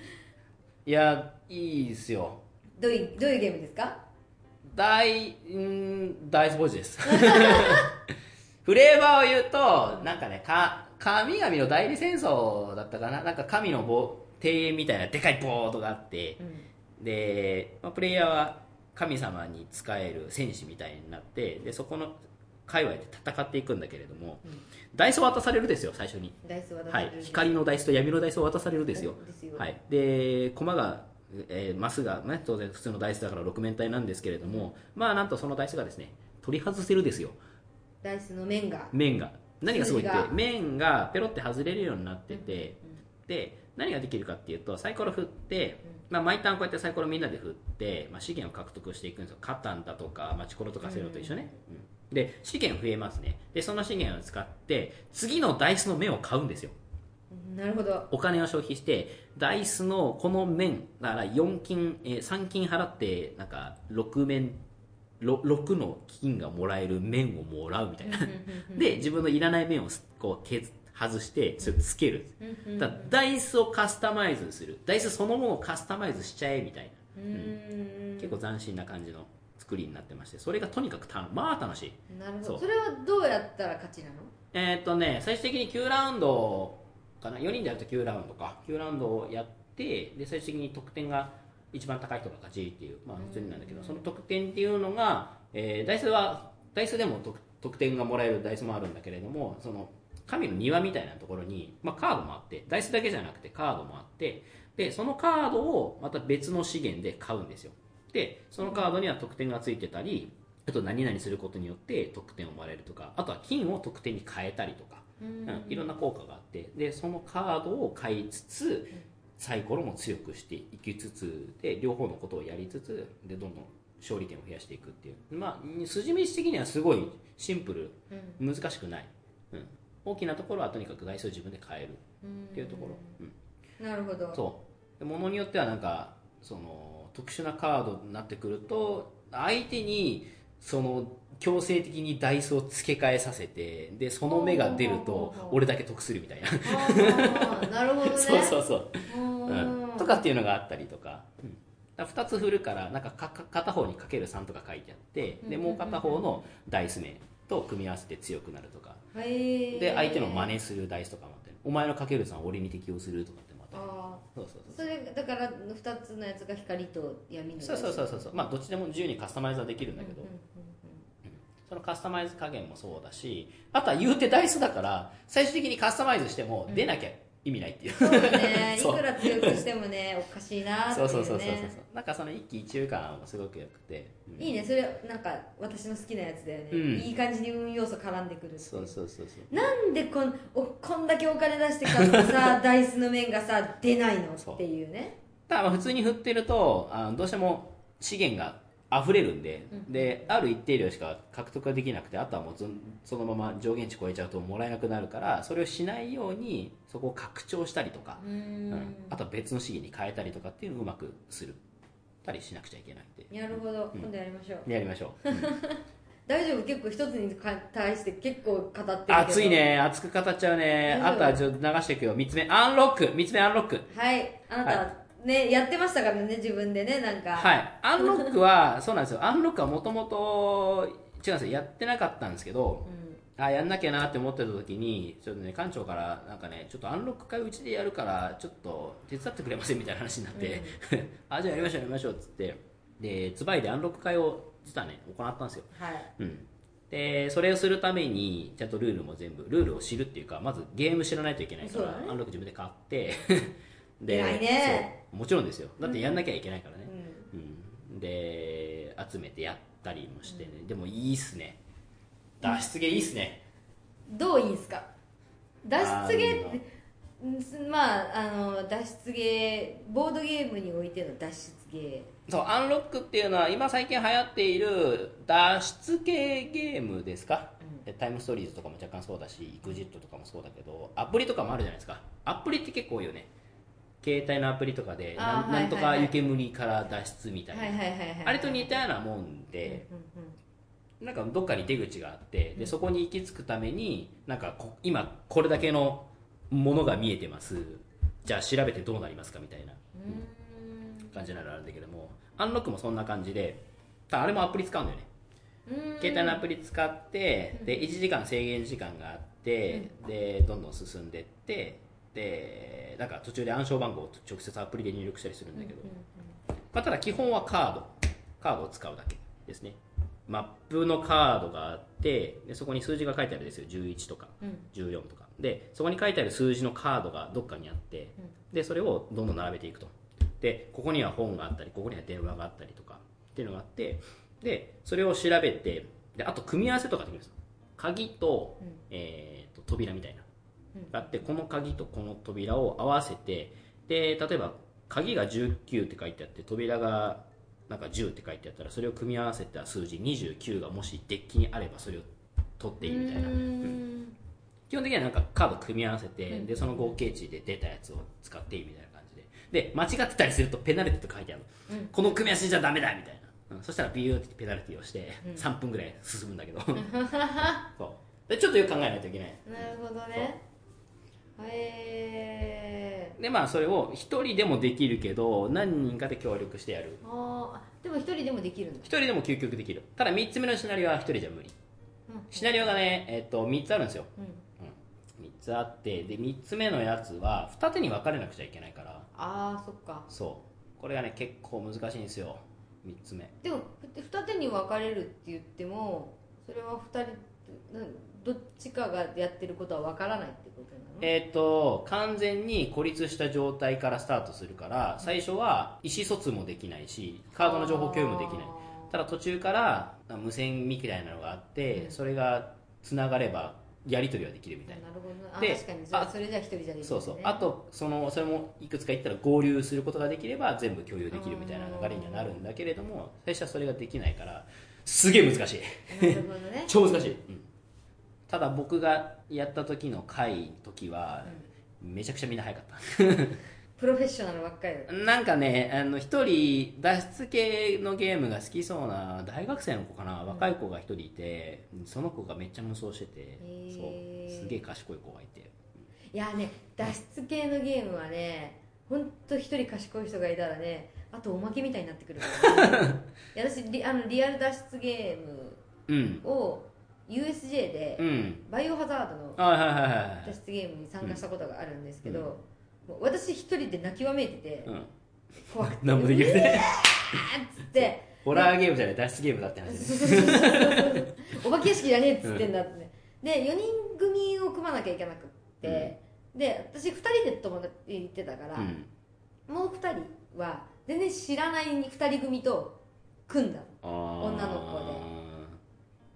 いやいいっすよどういうどういうゲームですか？大ん大掃除です。フレーバーを言うとなんかねか神々の代理戦争だったかな？なんか神の庭園みたいなでかいボードがあって、うん、で、まあ、プレイヤーは神様に仕える戦士みたいになってでそこの界隈で戦っていくんだけれども、うん、ダイスを渡されるですよ最初に。はい、光のダイスと闇のダイスを渡されるですよ。はい、で駒がえー、マスが、ね、当然普通のダイスだから6面体なんですけれども、まあなんとそのダイスがですね取り外せるですよ。ダイスの面が。面が。何がすごいって面がペロって外れるようになってて、うん、で何ができるかっていうとサイコロ振って、うん、まあ、毎ターンこうやってサイコロみんなで振って、まあ、資源を獲得していくんですよ。カタンだとかマチコロとかセロと一緒ね、うん、で資源増えますね。でその資源を使って次のダイスの面を買うんですよなるほど。お金を消費してダイスのこの面だから4金、えー、3金払ってなんか6面 6, 6の金がもらえる面をもらうみたいな。で自分のいらない面をこう外してそれをつける。だダイスをカスタマイズする。ダイスそのものをカスタマイズしちゃえみたいな、うん、結構斬新な感じの作りになってましてそれがとにかくたまあ楽しい。なるほど。それはどうやったら勝ちなの？えー、っとね最終的に9ラウンドかな。4人でやると9ラウンドか。9ラウンドをやってで最終的に得点が一番高い人が勝ちっていうまあ普通になんだけどその得点っていうのが、えー、ダイスはダイスでも得点がもらえるダイスもあるんだけれどもその神の庭みたいなところに、まあ、カードもあってダイスだけじゃなくてカードもあってでそのカードをまた別の資源で買うんですよ。でそのカードには得点がついてたりあと何々することによって得点をもらえるとかあとは金を得点に変えたりとかうん、いろんな効果があってでそのカードを買いつつサイコロも強くしていきつつで両方のことをやりつつでどんどん勝利点を増やしていくっていう。まあ筋道的にはすごいシンプル、難しくない、うん、大きなところはとにかく台数を自分で変えるっていうところ、うん、なるほど。そう。ものによってはなんかその特殊なカードになってくると相手にその強制的にダイスを付け替えさせてでその目が出ると俺だけ得するみたいな。なるほどね。そうそうそう、うん、とかっていうのがあったりとか,、うん、2つ振るからなんか片方にかける3とか書いてあってでもう片方のダイス名と組み合わせて強くなるとか。で相手の真似するダイスとかもあってお前のかける3俺に適用するとかってもあそうそうそう。それだから2つのやつが光と闇のそうそうそうそう。まあどっちでも自由にカスタマイズはできるんだけど、うんうんうんそのカスタマイズ加減もそうだしあとは言うてダイスだから最終的にカスタマイズしても出なきゃ意味ないっていう、そうね。いくら強くしてもねおかしいなっていう、ね、そうそうそうそうそうなんかその一喜一憂感もすごくよくて、うん、いいね。それなんか私の好きなやつだよね、うん、いい感じに運要素絡んでくるそうそうそうそう。なんでこんおこんだけお金出して買ったさダイスの面がさ出ないのっていうね。だから普通に振ってるとあどうしても資源が溢れるんでうん、である一定量しか獲得できなくてあとはもうそのまま上限値超えちゃうともらえなくなるからそれをしないようにそこを拡張したりとか、うん、あとは別の資源に変えたりとかっていうのをうまくするたりしなくちゃいけないんで。なるほど、今度やりましょう。やりましょう、大丈夫？結構一つに対して結構語ってる熱いね。熱く語っちゃうね。あとはちょっと流していくよ。3つ目アンロック。3つ目アンロック。はい。あなた、はいね、やってましたからね、自分でね、なんか。はい。アンロックは、そうなんですよ。アンロックはもともと、違うんですよ。やってなかったんですけど、うん、あ、やんなきゃなって思ってた時に、ちょっとね、館長から、なんかね、ちょっとアンロック会うちでやるから、ちょっと手伝ってくれませんみたいな話になって、うん、あ、じゃあやりましょう、やりましょうっつって、で、つばいでアンロック会を、実はね、行ったんですよ。はい。うん。でそれをするためにちゃんとルールも全部ルールを知るっていうかまずゲーム知らないといけないから、ね、アンロック自分で買ってで、ね、もちろんですよ。だってやんなきゃいけないからね、うん、うん、で集めてやったりもしてね、うん、でもいいっすね。脱出ゲーいいっすね。どういいんすか？脱出ゲーってまああの脱出ゲーボードゲームにおいての脱出ゲーそうアンロックっていうのは今最近流行っている脱出系ゲームですか、うん、タイムストーリーズとかも若干そうだし EXIT とかもそうだけどアプリとかもあるじゃないですか。アプリって結構多いよね携帯のアプリとかでな,、なんとか湯煙から脱出みたいな。あれと似たようなもんで、なんかどっかに出口があってでそこに行き着くためになんかこ今これだけのものが見えてます。じゃあ調べてどうなりますかみたいな。感じなのあるんだけどもアンロックもそんな感じであれもアプリ使うんだよね。携帯のアプリ使ってで1時間制限時間があってでどんどん進んでってでなんか途中で暗証番号を直接アプリで入力したりするんだけど、まあ、ただ基本はカード。カードを使うだけですね。マップのカードがあってでそこに数字が書いてあるんですよ。11とか14とか、でそこに書いてある数字のカードがどっかにあってでそれをどんどん並べていくと。でここには本があったりここには電話があったりとかっていうのがあってでそれを調べてであと組み合わせとかできるんです鍵と,、えーと扉みたいながあってこの鍵とこの扉を合わせてで例えば鍵が19って書いてあって扉がなんか10って書いてあったらそれを組み合わせた数字29がもしデッキにあればそれを取っていいみたいな、うん、基本的にはなんかカード組み合わせて、うん、でその合計値で出たやつを使っていいみたいな感じで。で間違ってたりするとペナルティと書いてある、うん、この組み合わせじゃダメだみたいな、そしたらビューってペナルティをして3分ぐらい進むんだけど。そう。でちょっとよく考えないといけない。なるほどねへえでまあそれを一人でもできるけど何人かで協力してやる。ああでも一人でもできるんだ一人でも究極できる。ただ3つ目のシナリオは一人じゃ無理、うん、シナリオがね、えっと3つあるんですよ、うん。うん、3つあってで3つ目のやつは二手に分かれなくちゃいけないから。ああそっか。そう。これがね結構難しいんですよ。3つ目。でも二手に分かれるって言ってもそれは2人どっちかがやってることは分からないってことなのえっ、と完全に孤立した状態からスタートするから最初は意思疎通もできないしカードの情報共有もできない。ただ途中から無線みたいなのがあって、それがつながればやり取りはできるみたいな。なるほどあ確かに。それそれじゃ一人じゃできる、ね、そうそう。あとそのそれもいくつか言ったら合流することができれば全部共有できるみたいな流れにはなるんだけれども最初はそれができないからすげえ難しい。なるほどね。超難しい、うん、ただ僕がやった時の回時は、めちゃくちゃみんな早かった。プロフェッショナルばっかりなんかねあの一人脱出系のゲームが好きそうな大学生の子かな、若い子が一人いてその子がめっちゃ無双しててそう。すげえ賢い子がいて。いやね脱出系のゲームはね本当一人賢い人がいたらねあとおまけみたいになってくるから、ね、いや私リあのリアル脱出ゲームを、USJ で、バイオハザードの脱出ゲームに参加したことがあるんですけど、私一人で泣きわめいてて、うん、怖くて。何もできなくてっつって。ホラーゲームじゃない脱出ゲームだって話 お化け屋敷じゃねえっつってんだって、ね、で4人組を組まなきゃいけなくって、うん、で私2人で友達行ってたから、うん、もう2人は全然知らない2人組と組んだ女の子で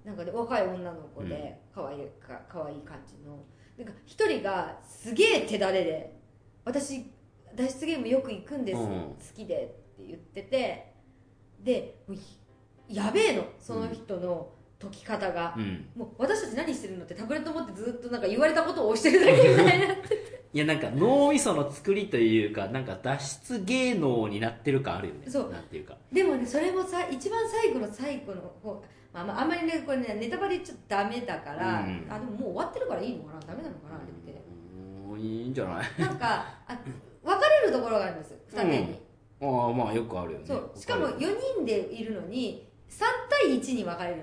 なんかで若い女の子で可愛いか可愛い感じの。なんか1人がすげえ手だれで私脱出ゲームよく行くんです、うん、好きでって言っててでやべえのその人の解き方が、うん、もう私たち何してるのってタブレット持ってずっとなんか言われたことを押してるだけみたいになってて。いやなんか脳みその作りというかなんか脱出芸能になってる感あるよね。そう。なんていうか。でもねそれもさ一番最後の最後の方まあ、まあ、あんまりねこれねネタバレちょっとダメだから、うん、あでももう終わってるからいいのかなダメなのかなあれって。いいんじゃない？なんかあ分かれるところがあるんです二手に、うん、ああまあよくあるよね。そう。しかも4人でいるのに3対1に分かれるの。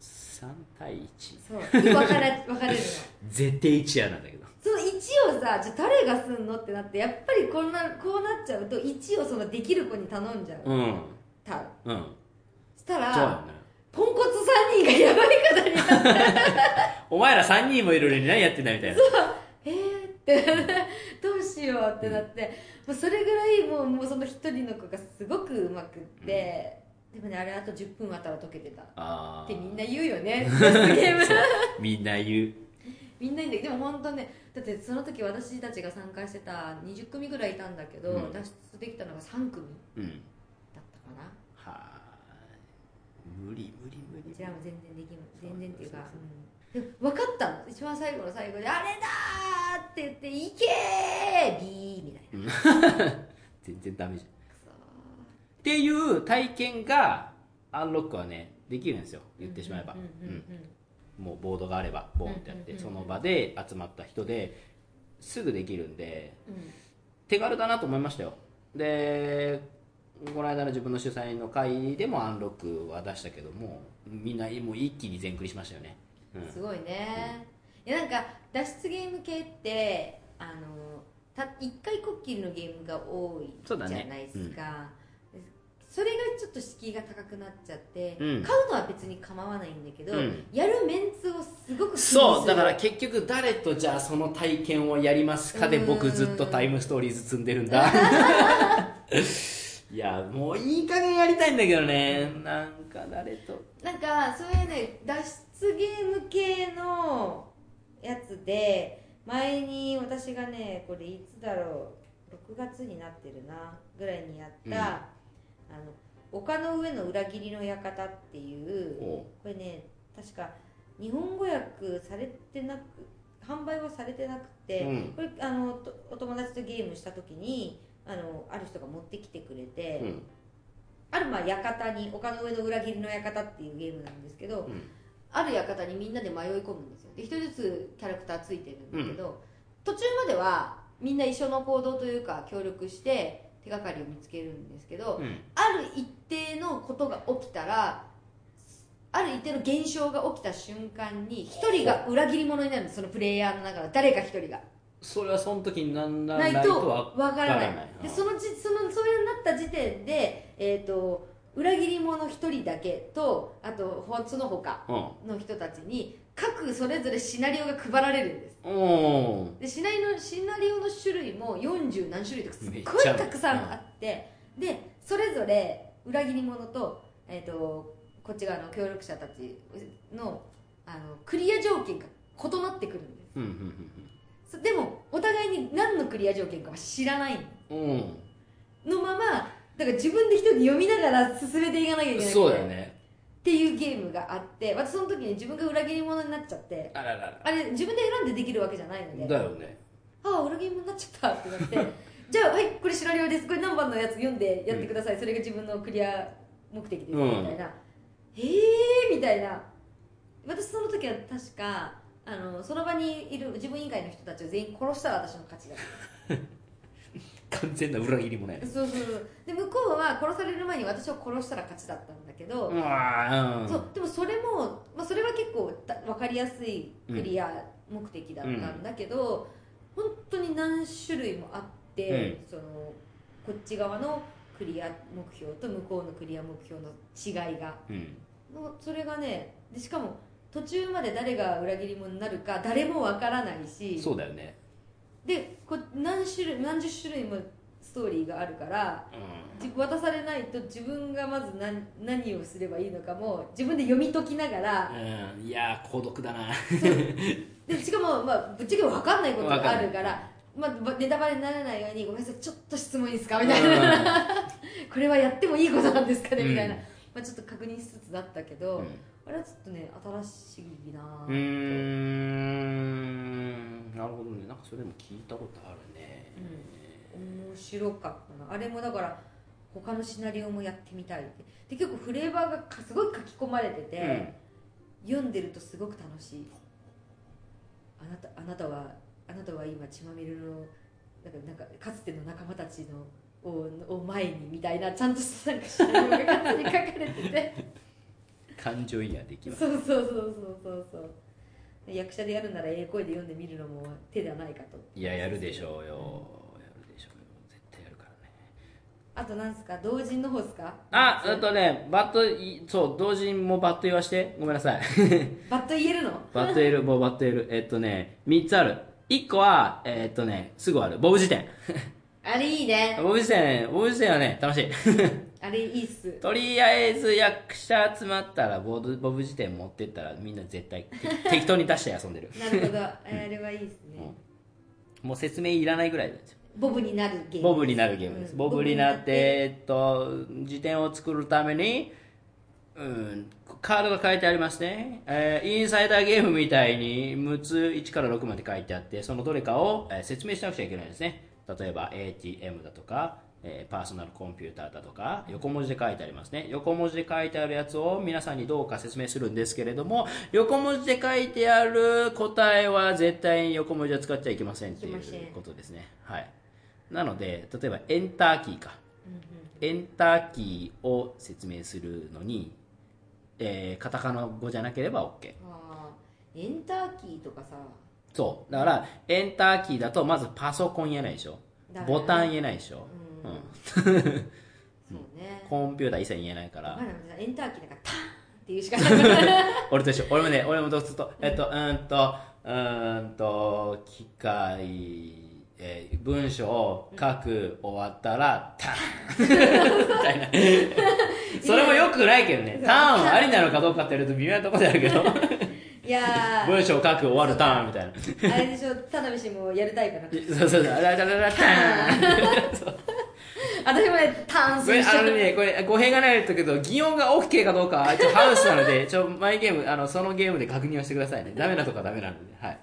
3対1そう。分かれ分かれるの。絶対1やなんだけど。その1をさじゃ誰がすんのってなってやっぱりこんなこうなっちゃうと1をそのできる子に頼んじゃう。うん。たうん。したらそうねポンコツ3人がやばい方になった。お前ら3人もいるのに何やってんだみたいな。そう。えーって。どうしようってなって、もうそれぐらいもうもうその一人の子がすごくうまくって、でもねあれあと10分あったら解けてた。ってみんな言うよね。ゲーム。みんな言う。みんなでも本当ねだってその時私たちが参加してた20組ぐらいいたんだけど、うん、脱出できたのが3組だったかな、はあ無理無理無理。こちらも全然でき全然っていうか、分かったの。一番最後の最後で「あれだ!」って言って「いけー!ビー!」みたいな。全然ダメじゃん。っていう体験がアンロックはねできるんですよ。言ってしまえば。もうボードがあればボンってやってその場で集まった人ですぐできるんで、うん、手軽だなと思いましたよ。でこの間の自分の主催の会でもアンロックは出したけどもみんなもう一気に全クリしましたよね。すごいね、いやなんか脱出ゲーム系ってあのた一回こっきりのゲームが多いじゃないですか。そ,、れがちょっと敷居が高くなっちゃって、買うのは別に構わないんだけど、やるメンツをすごくそうだから結局誰とじゃあその体験をやりますかで僕ずっとタイムストーリーズ積んでるんだ いやもういい加減やりたいんだけどね。なんか誰と。なんかそういうね脱出ゲーム系のやつで前に私がねこれいつだろう6月になってるなぐらいにやった、うん、あの丘の上の裏切りの館っていうこれね確か日本語訳されてなく販売はされてなくて、うん、これあのお友達とゲームした時にあのある人が持ってきてくれて、うん、あるまあ館に丘の上の裏切りの館っていうゲームなんですけど、うん、ある館にみんなで迷い込むんですよ。で一人ずつキャラクターついてるんだけど、うん、途中まではみんな一緒の行動というか協力して手がかりを見つけるんですけど、ある一定のことが起きたらある一定の現象が起きた瞬間に一人が裏切り者になるんです。そのプレイヤーの中の誰か一人がそれはその時になんないとわからない。でそのじそのそういうなった時点で、えーと、裏切り者一人だけとあとその他の人たちに各それぞれシナリオが配られるんです。でシナリオシナリオの種類も40何種類とかすっごいたくさんあってでそれぞれ裏切り者と,、えーと、こっち側の協力者たちのあのクリア条件が異なってくるんです、うんうんそでもお互いに何のクリア条件かは知らない。うん。うんのままだから自分で一人で読みながら進めていかなきゃいけないそうだよね。っていうゲームがあって私その時に自分が裏切り者になっちゃって。あららら。あれ自分で選んでできるわけじゃないので。だよね。ああ裏切り者になっちゃった。ってなって。じゃあはいこれシナリオです。これ何番のやつ読んでやってください、それが自分のクリア目的です、うん。みたいな。ええー、みたいな。私その時は確かあのその場にいる自分以外の人たちを全員殺したら私の勝ちだ 完全な裏切り者やねそうそうそう。で向こうは殺される前に私を殺したら勝ちだったんだけど、うわーそうでもそれも、まあ、それは結構た分かりやすいクリア目的だったんだけど、本当に何種類もあって、そのこっち側のクリア目標と向こうのクリア目標の違いが。うん。のそれがねでしかも途中まで誰が裏切り者になるか誰も分からないしそうだよね。でこ何種類何十種類もストーリーがあるからう自渡されないと自分がまず何何をすればいいのかも自分で読み解きながらん、うん、いやー孤独だな。でしかも、まあ、ぶっちゃけ分かんないことがあるわから、まあ、ネタバレにならないようにごめんなさいちょっと質問いいですか？みたいな。これはやってもいいことなんですかね？みたいな、うん。まあ、ちょっと確認しつつだったけど、うんあれはちょっとね新しいなぁうーん。なるほどね。なんかそれも聞いたことあるね。面白かったな。あれもだから他のシナリオもやってみたいって。で結構フレーバーがかすごい書き込まれてて、読んでるとすごく楽しい。あなたあなたはあなたは今血まみれのなんかなんかかつての仲間たちのをを前にみたいなちゃんとしたなんかシナリオが書かれてて 感情移入できます。そうそうそうそうそう。そう役者でやるならええ声で読んでみるのも手ではないかと。いややるでしょうよ。やるでしょうよ。絶対やるからね。あとなんですか？同人の方ですか？あうんとねバットいそう同時もバッと言わして。ごめんなさい。バッと言えるの？バッと 言える。もうバッと言える。 えっとね3つある。1個はえっとねすぐある。ボブジテン。あれいいね。ボブジテンボブジテンはね楽しいあれいいっす。とりあえず役者集まったらボブボブジテン持ってったらみんな絶対て 適当に出して遊んでる。なるほど。あれはいいっすね。もう説明いらないぐらいですよ。ボブになるゲームボブになるゲームです、うん。ボブになってえっと辞典を作るためにうんカードが書いてありますね、えーインサイダーゲームみたいに6つ1から6まで書いてあってそのどれかを、えー説明しなくちゃいけないですね。例えば ATM だとか、えーパーソナルコンピューターだとか横文字で書いてありますね。横文字で書いてあるやつを皆さんにどうか説明するんですけれども横文字で書いてある答えは絶対に横文字は使っちゃいけませんっていうことですね。はい。なので例えばエンターキーか。エンターキーを説明するのに、えーカタカナ語じゃなければ OK あー。エンターキーとかさ。そう。だからエンターキーだとまずパソコン言えないでしょ。ボタン言えないでしょ、うんうん。そうね。コンピューター一切言えないから。エンターキーなんかターンっていうしかない。俺と一緒。俺もね俺もどうするとえっとうーんとうーんと機械えー文章を書く終わったらターン。みたいな。それもよくないけどね。ターンはありなのかどうかって言ると微妙なところであるけど。いや。ー文章を書く終わるターンみたいな。あれでしょ田辺氏もやるタイプなそうそうそう。ララララターン 私もねターンこれあのねこれ語弊がないけど擬音が OK かどうかは一応ハウスなので ちょマイゲームあのそのゲームで確認をしてくださいね。ダメなとこはダメなのではい。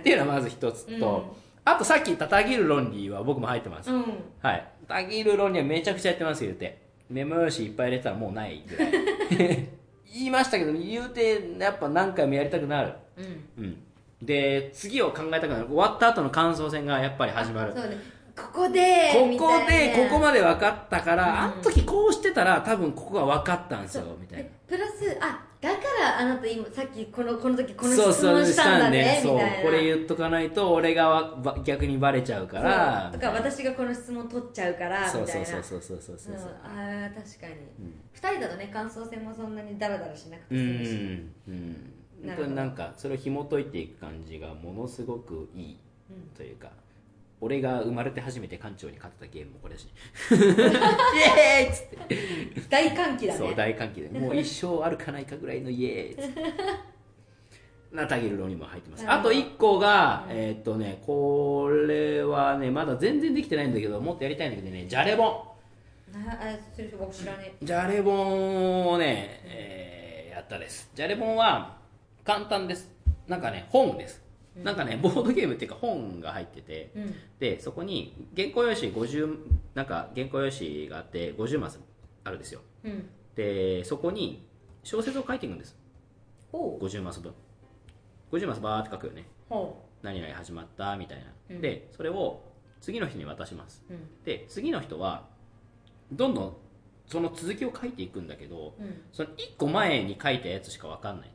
っていうのはまず一つと、あとさっきたたぎる論理は僕も入ってます、うん。はい。たぎる論理はめちゃくちゃやってます言うて。メモ用紙いっぱい入れたらもうないぐらい。言いましたけど言うてやっぱ何回もやりたくなる。うん。うん。で次を考えたくなる。終わった後の感想戦がやっぱり始まる。そうねここでこみこでここまで分かったから、うん。あの時こうしてたら多分ここが分かったんですよみたいな。でプラスあだからあなた今さっきこのこの時このそうそう質問したんだねそうみたいな。これ言っとかないと俺がわば逆にバレちゃうからそう。とか私がこの質問取っちゃうからみたそいうなそうそうそうそうそうそうそううんあー確かに、うん二人だとね感想戦もそんなにダラダラしなくてう済むし、んうんなんかそれを紐解いていく感じがものすごくいいうんというか、俺が生まれて初めて館長に勝ったゲームもこれだし イエーイっつって。大歓喜だね。そう大歓喜で もう一生あるかないかぐらいのイエーイっつって。ナタギルロにも入ってます。あと1個が、うん、えー、っとねこれはねまだ全然できてないんだけどもっとやりたいんだけどねじゃれぼんじゃれぼんをね、えー、やったです。じゃれぼんは簡単です。なんかね本ですなんかね ボードゲームっていうか本が入ってて、うん、でそこに原稿用紙50なんか原稿用紙があって50マスあるんですよ、うん、でそこに小説を書いていくんです。50マス分。50マスバーって書くよね。何々始まったみたいな、うん、でそれを次の日に渡します、で次の人はどんどんその続きを書いていくんだけど、その1個前に書いたやつしか分かんない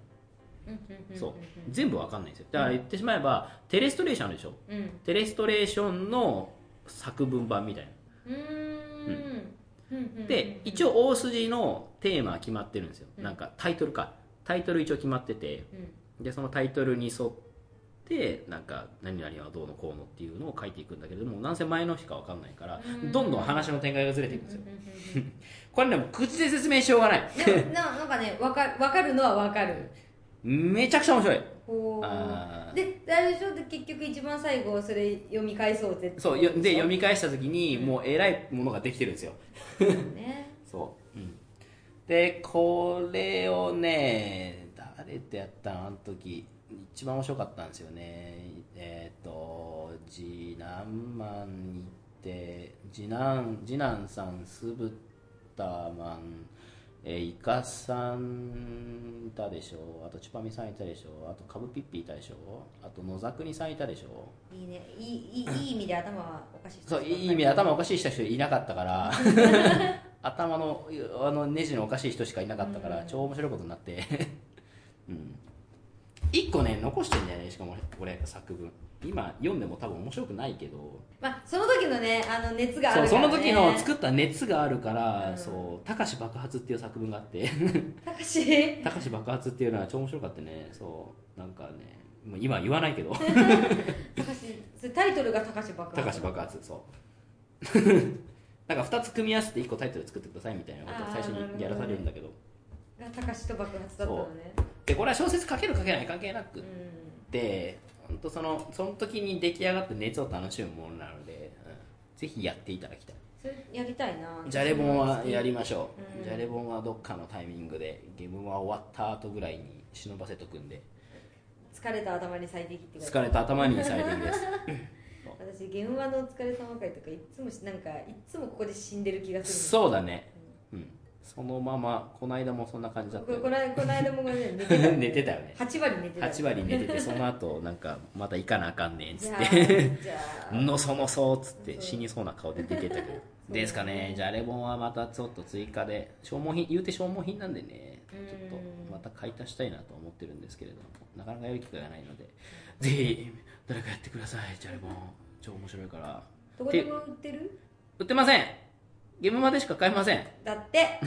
そう。全部わかんないんですよ。だから言ってしまえば、テレストレーションあるでしょ、うん、テレストレーションの作文版みたいな。うん。で一応大筋のテーマは決まってるんですよ、うん、なんかタイトルか。タイトル一応決まってて、うん、でそのタイトルに沿ってなんか何々はどうのこうのっていうのを書いていくんだけれどもなんせ前の日か分かんないからどんどん話の展開がずれていくんですよ。これねも口で説明しようがない。なんかね分か分かるのは分かるめちゃくちゃ面白い。であれでしょ結局一番最後それ読み返そうぜそうで読み返した時にもうえらいものができてるんですよ。ね。そう、うん、でこれをね誰とやったの？あの時一番面白かったんですよね。えっ、ー、と次男マンに行って次男次男さん酢豚マンえー、イカさんいたでしょあとチュパミさんいたでしょあとカブピッピいたでしょあと野ザクニさんいたでしょいいね。いいいいいい意味で頭はおかしいそういい意味で頭おかしい人いなかったから。頭のあのネジのおかしい人しかいなかったから、超面白いことになって。うん。1個ね残してんだよねしかもこれ作文今読んでも多分面白くないけど、まあ、その時のねあの熱があるから、ね、その時の作った熱があるから「うん、そうたかし爆発」っていう作文があって。たかし？たかし爆発っていうのは超面白かったね。そうなんかねもう今言わないけど。たかしタイトルがたかし爆発。たかし爆発そう。なんか2つ組み合わせて1個タイトル作ってくださいみたいなことを最初にやらされるんだけど。がたかしと爆発だったのね。でこれは小説書ける書けない関係なくって、うん本当そのその時に出来上がって熱を楽しむものなので、うん、ぜひやっていただきたい。それやりたいな。じゃれ本はやりましょう、うん、じゃれ本はどっかのタイミングでゲームは終わった後ぐらいに忍ばせとくんで。疲れた頭に最適って疲れた頭に最適です。私ゲームはの疲れ様会とかいつもなんかいつもここで死んでる気がするそうだね。うんそのままこの間もそんな感じだったこの間もね。寝てた。寝てたよね。8割寝てた8割寝ててその後なんかまた行かなあかんねんっつって。のそのそっつって死にそうな顔で出てたけど。ですかねじゃあレボンはまたちょっと追加で消耗品言うて消耗品なんでねちょっとまた買い足したいなと思ってるんですけれどもなかなかやる機会がないのでぜひ誰かやってくださいじゃあレボン超面白いから。どこでも売ってる？売ってませんゲームまでしか買えません。だって。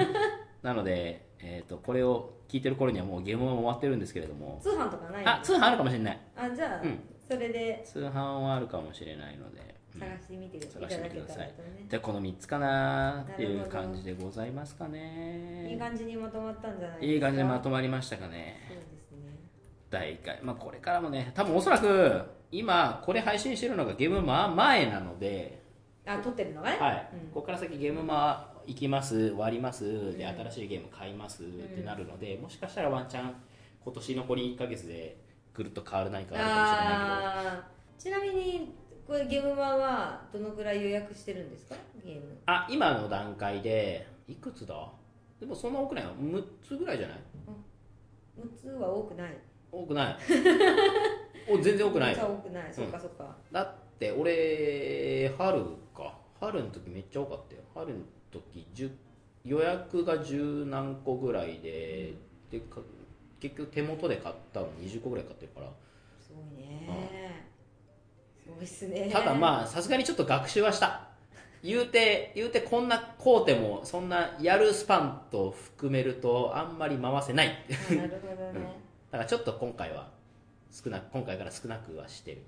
なので、えーと、これを聞いてる頃にはもうゲームは終わってるんですけれども。通販とかないあ通販あるかもしれない。あじゃあ、うん、それで。通販はあるかもしれないので探してみてください、ください。でこの3つかな？っていう感じでございますかね。いい感じにまとまったんじゃないですか？いい感じにまとまりましたかね。そうですね。第1回。まあこれからもね多分おそらく今これ配信してるのがゲーム前なのであ撮ってるのがね？はい、うん、ここから先ゲームマ行きます。終わりますで新しいゲーム買いますってなるので、もしかしたらワンチャン今年残り1か月でぐるっと変わらないかあるかもしれないけど。ちなみにこれゲームマはどのくらい予約してるんですか？ゲーム。あ今の段階でいくつだ？でもそんな多くないの6つぐらいじゃない？6つは多くない。多くない。お全然多くない。多くない、そっかそっか。だって俺春か春の時めっちゃ多かったよ。春の時予約が十何個ぐらいでで結局手元で買ったの20個ぐらい買ってるから。すごいね、すごいっすね。ただまあさすがにちょっと学習はした。言うて言うてこんな工程もそんなやるスパンと含めるとあんまり回せない。なるほどね、うん、だからちょっと今回は少な今回から少なくはしてる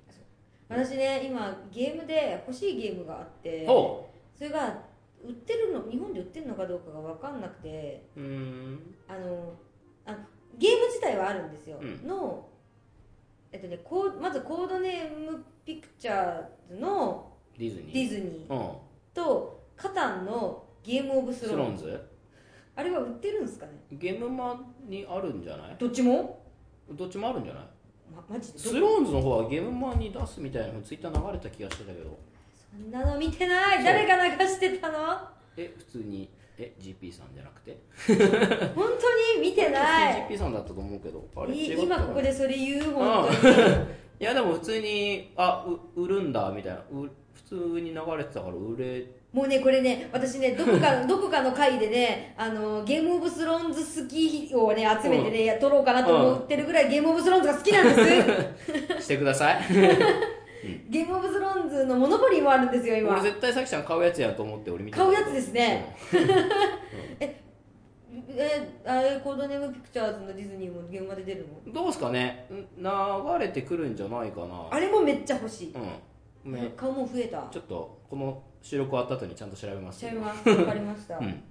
私ね今ゲームで欲しいゲームがあってそれが売ってるの日本で売ってるのかどうかが分かんなくてあのあゲーム自体はあるんですよ、うん、のえっとねこうまずコードネームピクチャーズのディズニー。ディズニーうん。とカタンのゲームオブススローン。ズローンズ？あれは売ってるんですかね？ゲームマにあるんじゃない？どっちも、どっちもあるんじゃない？ま、マジスローンズの方はゲームマに出すみたいなのツイッター流れた気がしてたけど。そんなの見てない。誰が流してたの？え普通にえ GP さんじゃなくて？本当に見てない。GP さんだったと思うけど。あれ今ここでそれ言う本うん当にいやでも普通にあう売るんだみたいな。う普通に流れてたから売れもうねこれね私ねどこか どこかの回でねあのゲームオブスローンズ好きをね集めてね、や撮ろうかなと思ってるぐらいゲームオブスローンズが好きなんです。してください。ゲームオブスローンズのモノポリーもあるんですよ今。俺絶対さきちゃん買うやつやと思って俺見てた買うやつですね。えあれコードネームピクチャーズのディズニーも現場で出るの？どうすかね。ん流れてくるんじゃないかな。あれもめっちゃ欲しい、うん、ね、顔も増えた。ちょっとこの収録終わった後にちゃんと調べますしちゃいます。わかりました、うん。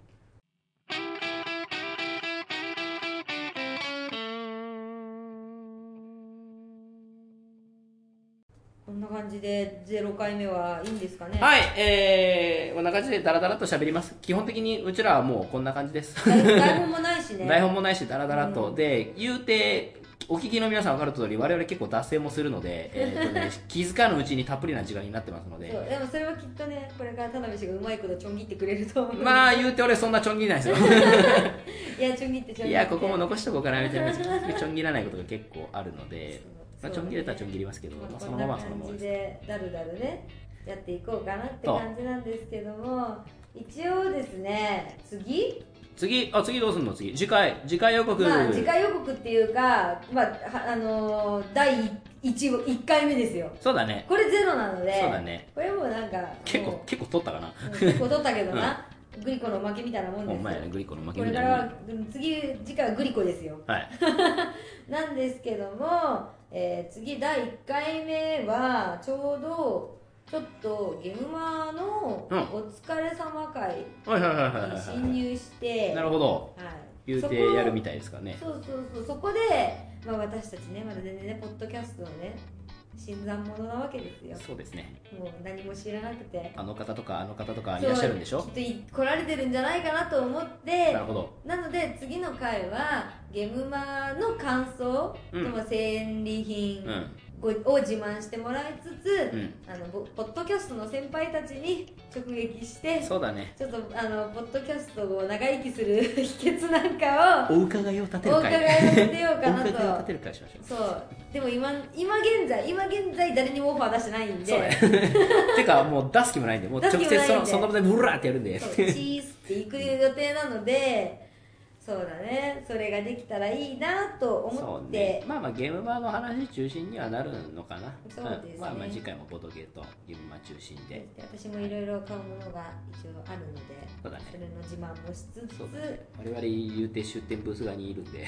こんな感じで0回目はいいんですかね？はい、えー、こんな感じでダラダラと喋ります。基本的にうちらはもうこんな感じです。台台本もないしね。台本もないしダラダラと、で言うてお聞きの皆さん分かる通り我々結構脱線もするので、えーとね、気づかぬうちにたっぷりな時間になってますので。そうでもそれはきっとねこれから田辺氏がうまいことちょん切ってくれると思う。まあ言うて俺そんなちょん切りないですよ。いやちょん切ってちょん切って。いやここも残しとこうかなみたいなちょん切らないことが結構あるので、まあ、ちょん切れたらちょん切りますけど、まあ、そのままはそのままでだるだるねやっていこうかなって感じなんですけども一応ですね次？次あ次どうすんの？次。次回次回予告、まあ次回予告っていうかまあはあのー第 1, 1回目ですよ。そうだね。これゼロなので。そうだね。これもうなんか結構も結構取ったかな。ううん結構取ったけどな、グリコの負けみたいなもんですよ。お前やねグリコの負けこみたいなれからはうん次次回はグリコですよ。はい。なんですけども、えー次第1回目はちょうどちょっとゲムマのうん。お疲れ様会には侵入して、いなるほど。はい、言うそこてやるみたいですからね。そうそうそう。そこで、まあ、私たちねまだ全然ねポッドキャストのね新参者なわけですよ。そうですね。もう何も知らなくて。あの方とかあの方とかいらっしゃるんでしょ？きっとい来られてるんじゃないかなと思って。なるほど。なので次の回はゲムマの感想、うん。でも戦利品うん。ごを自慢してもらいつつ、うん。あのぼポッドキャストの先輩たちに直撃してそうだね。ちょっとあのポッドキャストを長生きする 秘訣なんかをお伺いを立てるお伺い会を立てようかなお伺いを立とてる会しましょう。そう。でも今今現在今現在誰にもオファー出してないんで。そうね てかもう出す気もないんで。もう直接そのその場でブラーってやるんで。チーズって行く予定なのでそうだね。それができたらいいなと思って、ね。まあまあゲームマの話中心にはなるのかな。そうですね。んまあまあ次回もボードゲーとゲームマ中心で。私もいろいろ買うものが一応あるのでそうだね。それの自慢もしつつ。ね。我々言うて出店ブース側にいるんで。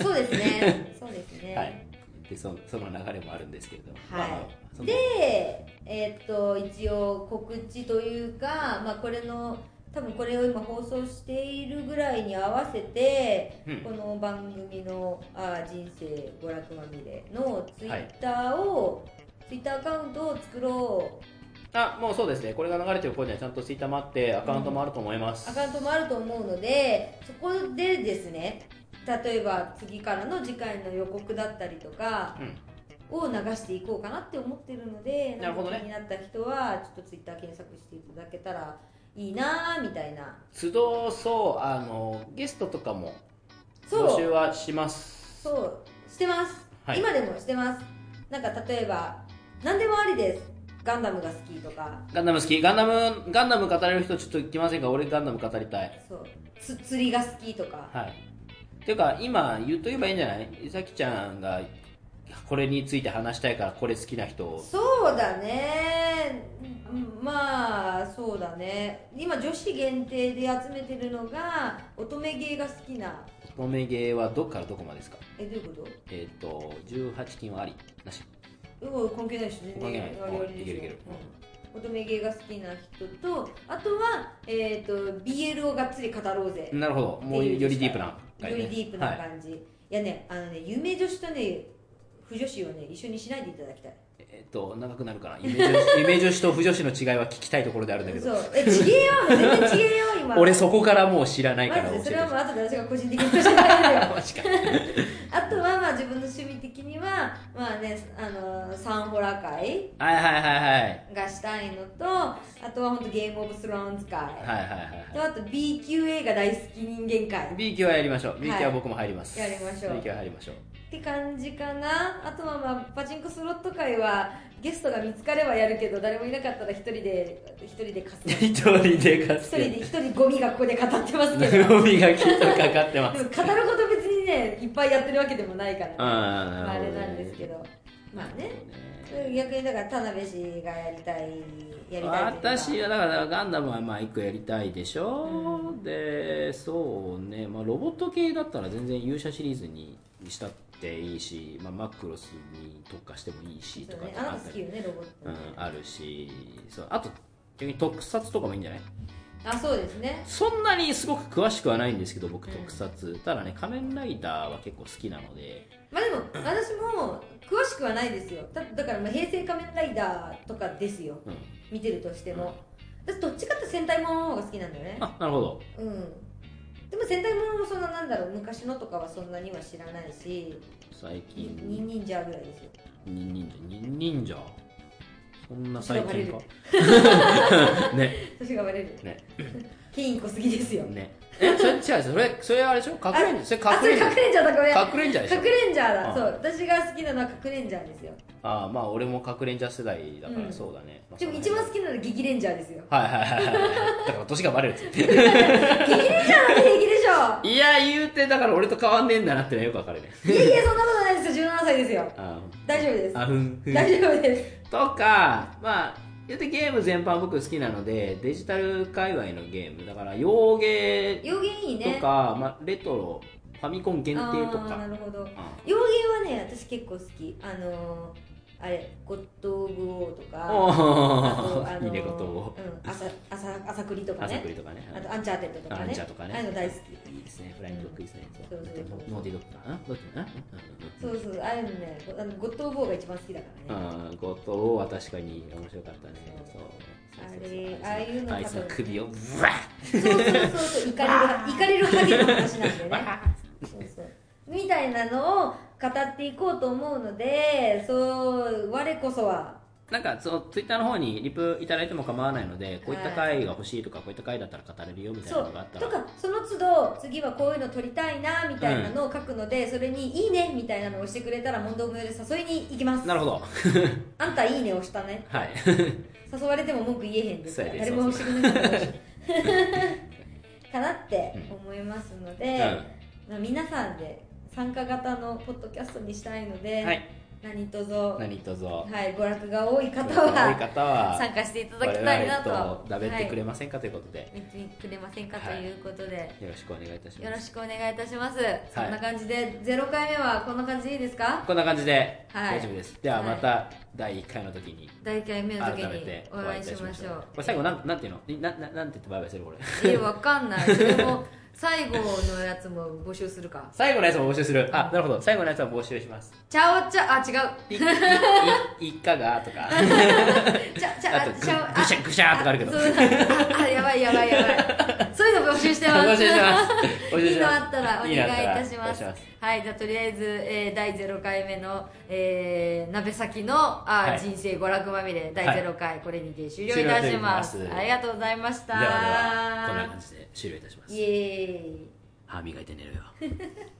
そうですね。そうですね、はい。でそその流れもあるんですけれど。もはい。まあで、えーっと一応告知というか、まあ、これの多分これを今放送しているぐらいに合わせて、うん。この番組の「あー人生娯楽まみれ」のツイッターを、ツイッターアカウントを作ろう。あもうそうですね。これが流れてる頃にはちゃんとツイッターもあってアカウントもあると思います、アカウントもあると思うのでそこでですね例えば次からの次回の予告だったりとかうん。を流していこうかなって思ってるのでなるほどね。んか気になった人はちょっとツイッター検索していただけたらいいなーみたいな。都度そうあのゲストとかも募集はします。そう。してます、はい。今でもしてます。なんか例えば何でもありです。ガンダムが好きとか。ガンダム好き。ガンダムガンダム語れる人ちょっと来ませんか？俺ガンダム語りたい。そう。つ釣りが好きとか。はい。ていうか今言うと言えばいいんじゃない？いさきちゃんがこれについて話したいからこれ好きな人を。そうだね。うんまあそうだね。今女子限定で集めてるのが乙女芸が好きな。乙女芸はどっからどこまでですか？えどういうこと？えっ、と18金はありなし。うん関係ないし全然関係ない。いけるいける。うん。乙女芸が好きな人とあとは、えー、と BL をがっつり語ろうぜ。なるほど。もうよりディープなよりディープなはい。感じ、い、やねあのね夢女子とね不女子をね一緒にしないでいただきたい。えっと長くなるかな。夢女子 夢女子と不女子の違いは聞きたいところであるんだけど。そう。えちげえよ全然ちげえよ今。俺そこからもう知らないからそれはもうう後で私が個人的に教えてあげるよ。あとはまあ自分の趣味的にはまあねあのサンホラ会はいはいはいはい。がしたいのとあとは本当ゲームオブスローンズ会、はいはいはいとあと B 級映画大好き人間会。B 級はやりましょう。B 級はいは僕も入ります、やりましょう。B 級は入りましょうって感じかな。あとはまあパチンコスロット会はゲストが見つかればやるけど誰もいなかったら一人で一人で貸す 一人でか一つ人で一人ゴミがここで語ってますけど。ゴミがきっとかかってます。語ること別にねいっぱいやってるわけでもないから、ね、あああれなんですけど。まあね。逆にだから田辺氏がやりたいやりたい私はだからガンダムはまあ1個やりたいでしょ、でそうね、まあ、ロボット系だったら全然勇者シリーズにしたっていいし、まあ、マクロスに特化してもいいしとかあったりうん、あるしそうあと逆に特撮とかもいいんじゃない？あそうですね。そんなにすごく詳しくはないんですけど僕特撮、ただね仮面ライダーは結構好きなので。まあでも私も詳しくはないですよ。だだからまあ平成仮面ライダーとかですよ。うん。見てるとしても。私どっちかって戦隊ものの方が好きなんだよね。あなるほど。うんでも戦隊ものもそんななんだろう昔のとかはそんなには知らないし最ニ近。ニンニンジャーぐらいですよ。忍忍者忍忍者そんな最近か。ね。年がバレる。ね。ケイン小杉ですよ。ねえそれ違うそれそれあれでしょ？隠れんじゃそれあそれ隠れんじゃ隠れんじゃーだごめん。隠れんじゃでしょ？隠れんじゃーだ。あそう。私が好きなのは隠れんじゃーですよ。ああまあ俺も隠れんじゃ世代だかうん。らそうだね、まあでも一番好きなのはギギレンジャーですよ。はいはいはいはい。だから年がバレるっつって。ギギレンジャーなんて平気でしょいや言うてだから俺と変わんねえんだなってのはよくわかるね。いやいやそんなことないですよ。17歳ですよ。あ大丈夫です。あふんふん。大丈夫です。とかまあ言うてゲーム全般僕好きなのでデジタル界隈のゲームだから洋ゲー洋ゲーいいね。とか、まあ、レトロファミコン限定とか。なるほど。あ洋ゲーはね私結構好き。あのーあれゴッド・オブ・ウォーとか あとあのーいいねこと。をうん、アサアサアサクリとかアサね、クリとかね。あとアンチャーテッドとかね。アンチャーとかね。ああいうの大好き。いいですね。フライングドッグいいですね。ノーティドッグかな？どっちかな？そうそうああいうのねあのゴッド・オブ・ウォーが一番好きだからね。うんゴッドは確かに面白かったねそう。あれああいうのあいつの首をブワそうそうそうそうイカれるイカれるハゲの話なんでね。そうそうみたいなのを語っていこうと思うのでそう我こそは。ッなんかそのツイッターの方にリプいただいても構わないのでこういった回が欲しいとかこういった回だったら語れるよみたいなのがあったら。とかその都度次はこういうの撮りたいなみたいなのを書くので、それに「いいね」みたいなのを押してくれたら問答無用で誘いに行きます。なるほど。あんたいいね押したね。はい。誘われても文句言えへんです。から誰も押してくれなかったら かなって思いますので、まあ、皆さんで参加型のポッドキャストにしたいので、はい。何卒は何卒。い、娯楽が多い方は方は参加していただきたいなと。我々とだべってくれはませんかということで、い、見てくれませんかということで、よろしくお願いいたしよろますしくお願いいたします、そんな感じで0回目はこんな感じでいいですか？こんな感じではい。大丈夫です、ではまた第1回の時に第1回目の時にお会いしましょう。これ最後なんなんていうの？なななんて言ってバイバイするこれ？えわかんない。それも最後のやつも募集するか。最後のやつも募集する。あなるほど。最後のやつは募集します。チャオチャあ違う。いいかがとか。チャチャあとぐしゃぐしゃとかあるけど。ああやばいやばいやばい。そういうの募集してます。募集して ます。いいのあったらお願いいたします。はいじゃあとりあえず、えー第0回目の、えー鍋先のあ、はい。人生娯楽まみれ第はい。0回、これにて終了いたします。ありがとうございました。ではではこんな感じで終了いたしますイエーイ歯磨いて寝るよ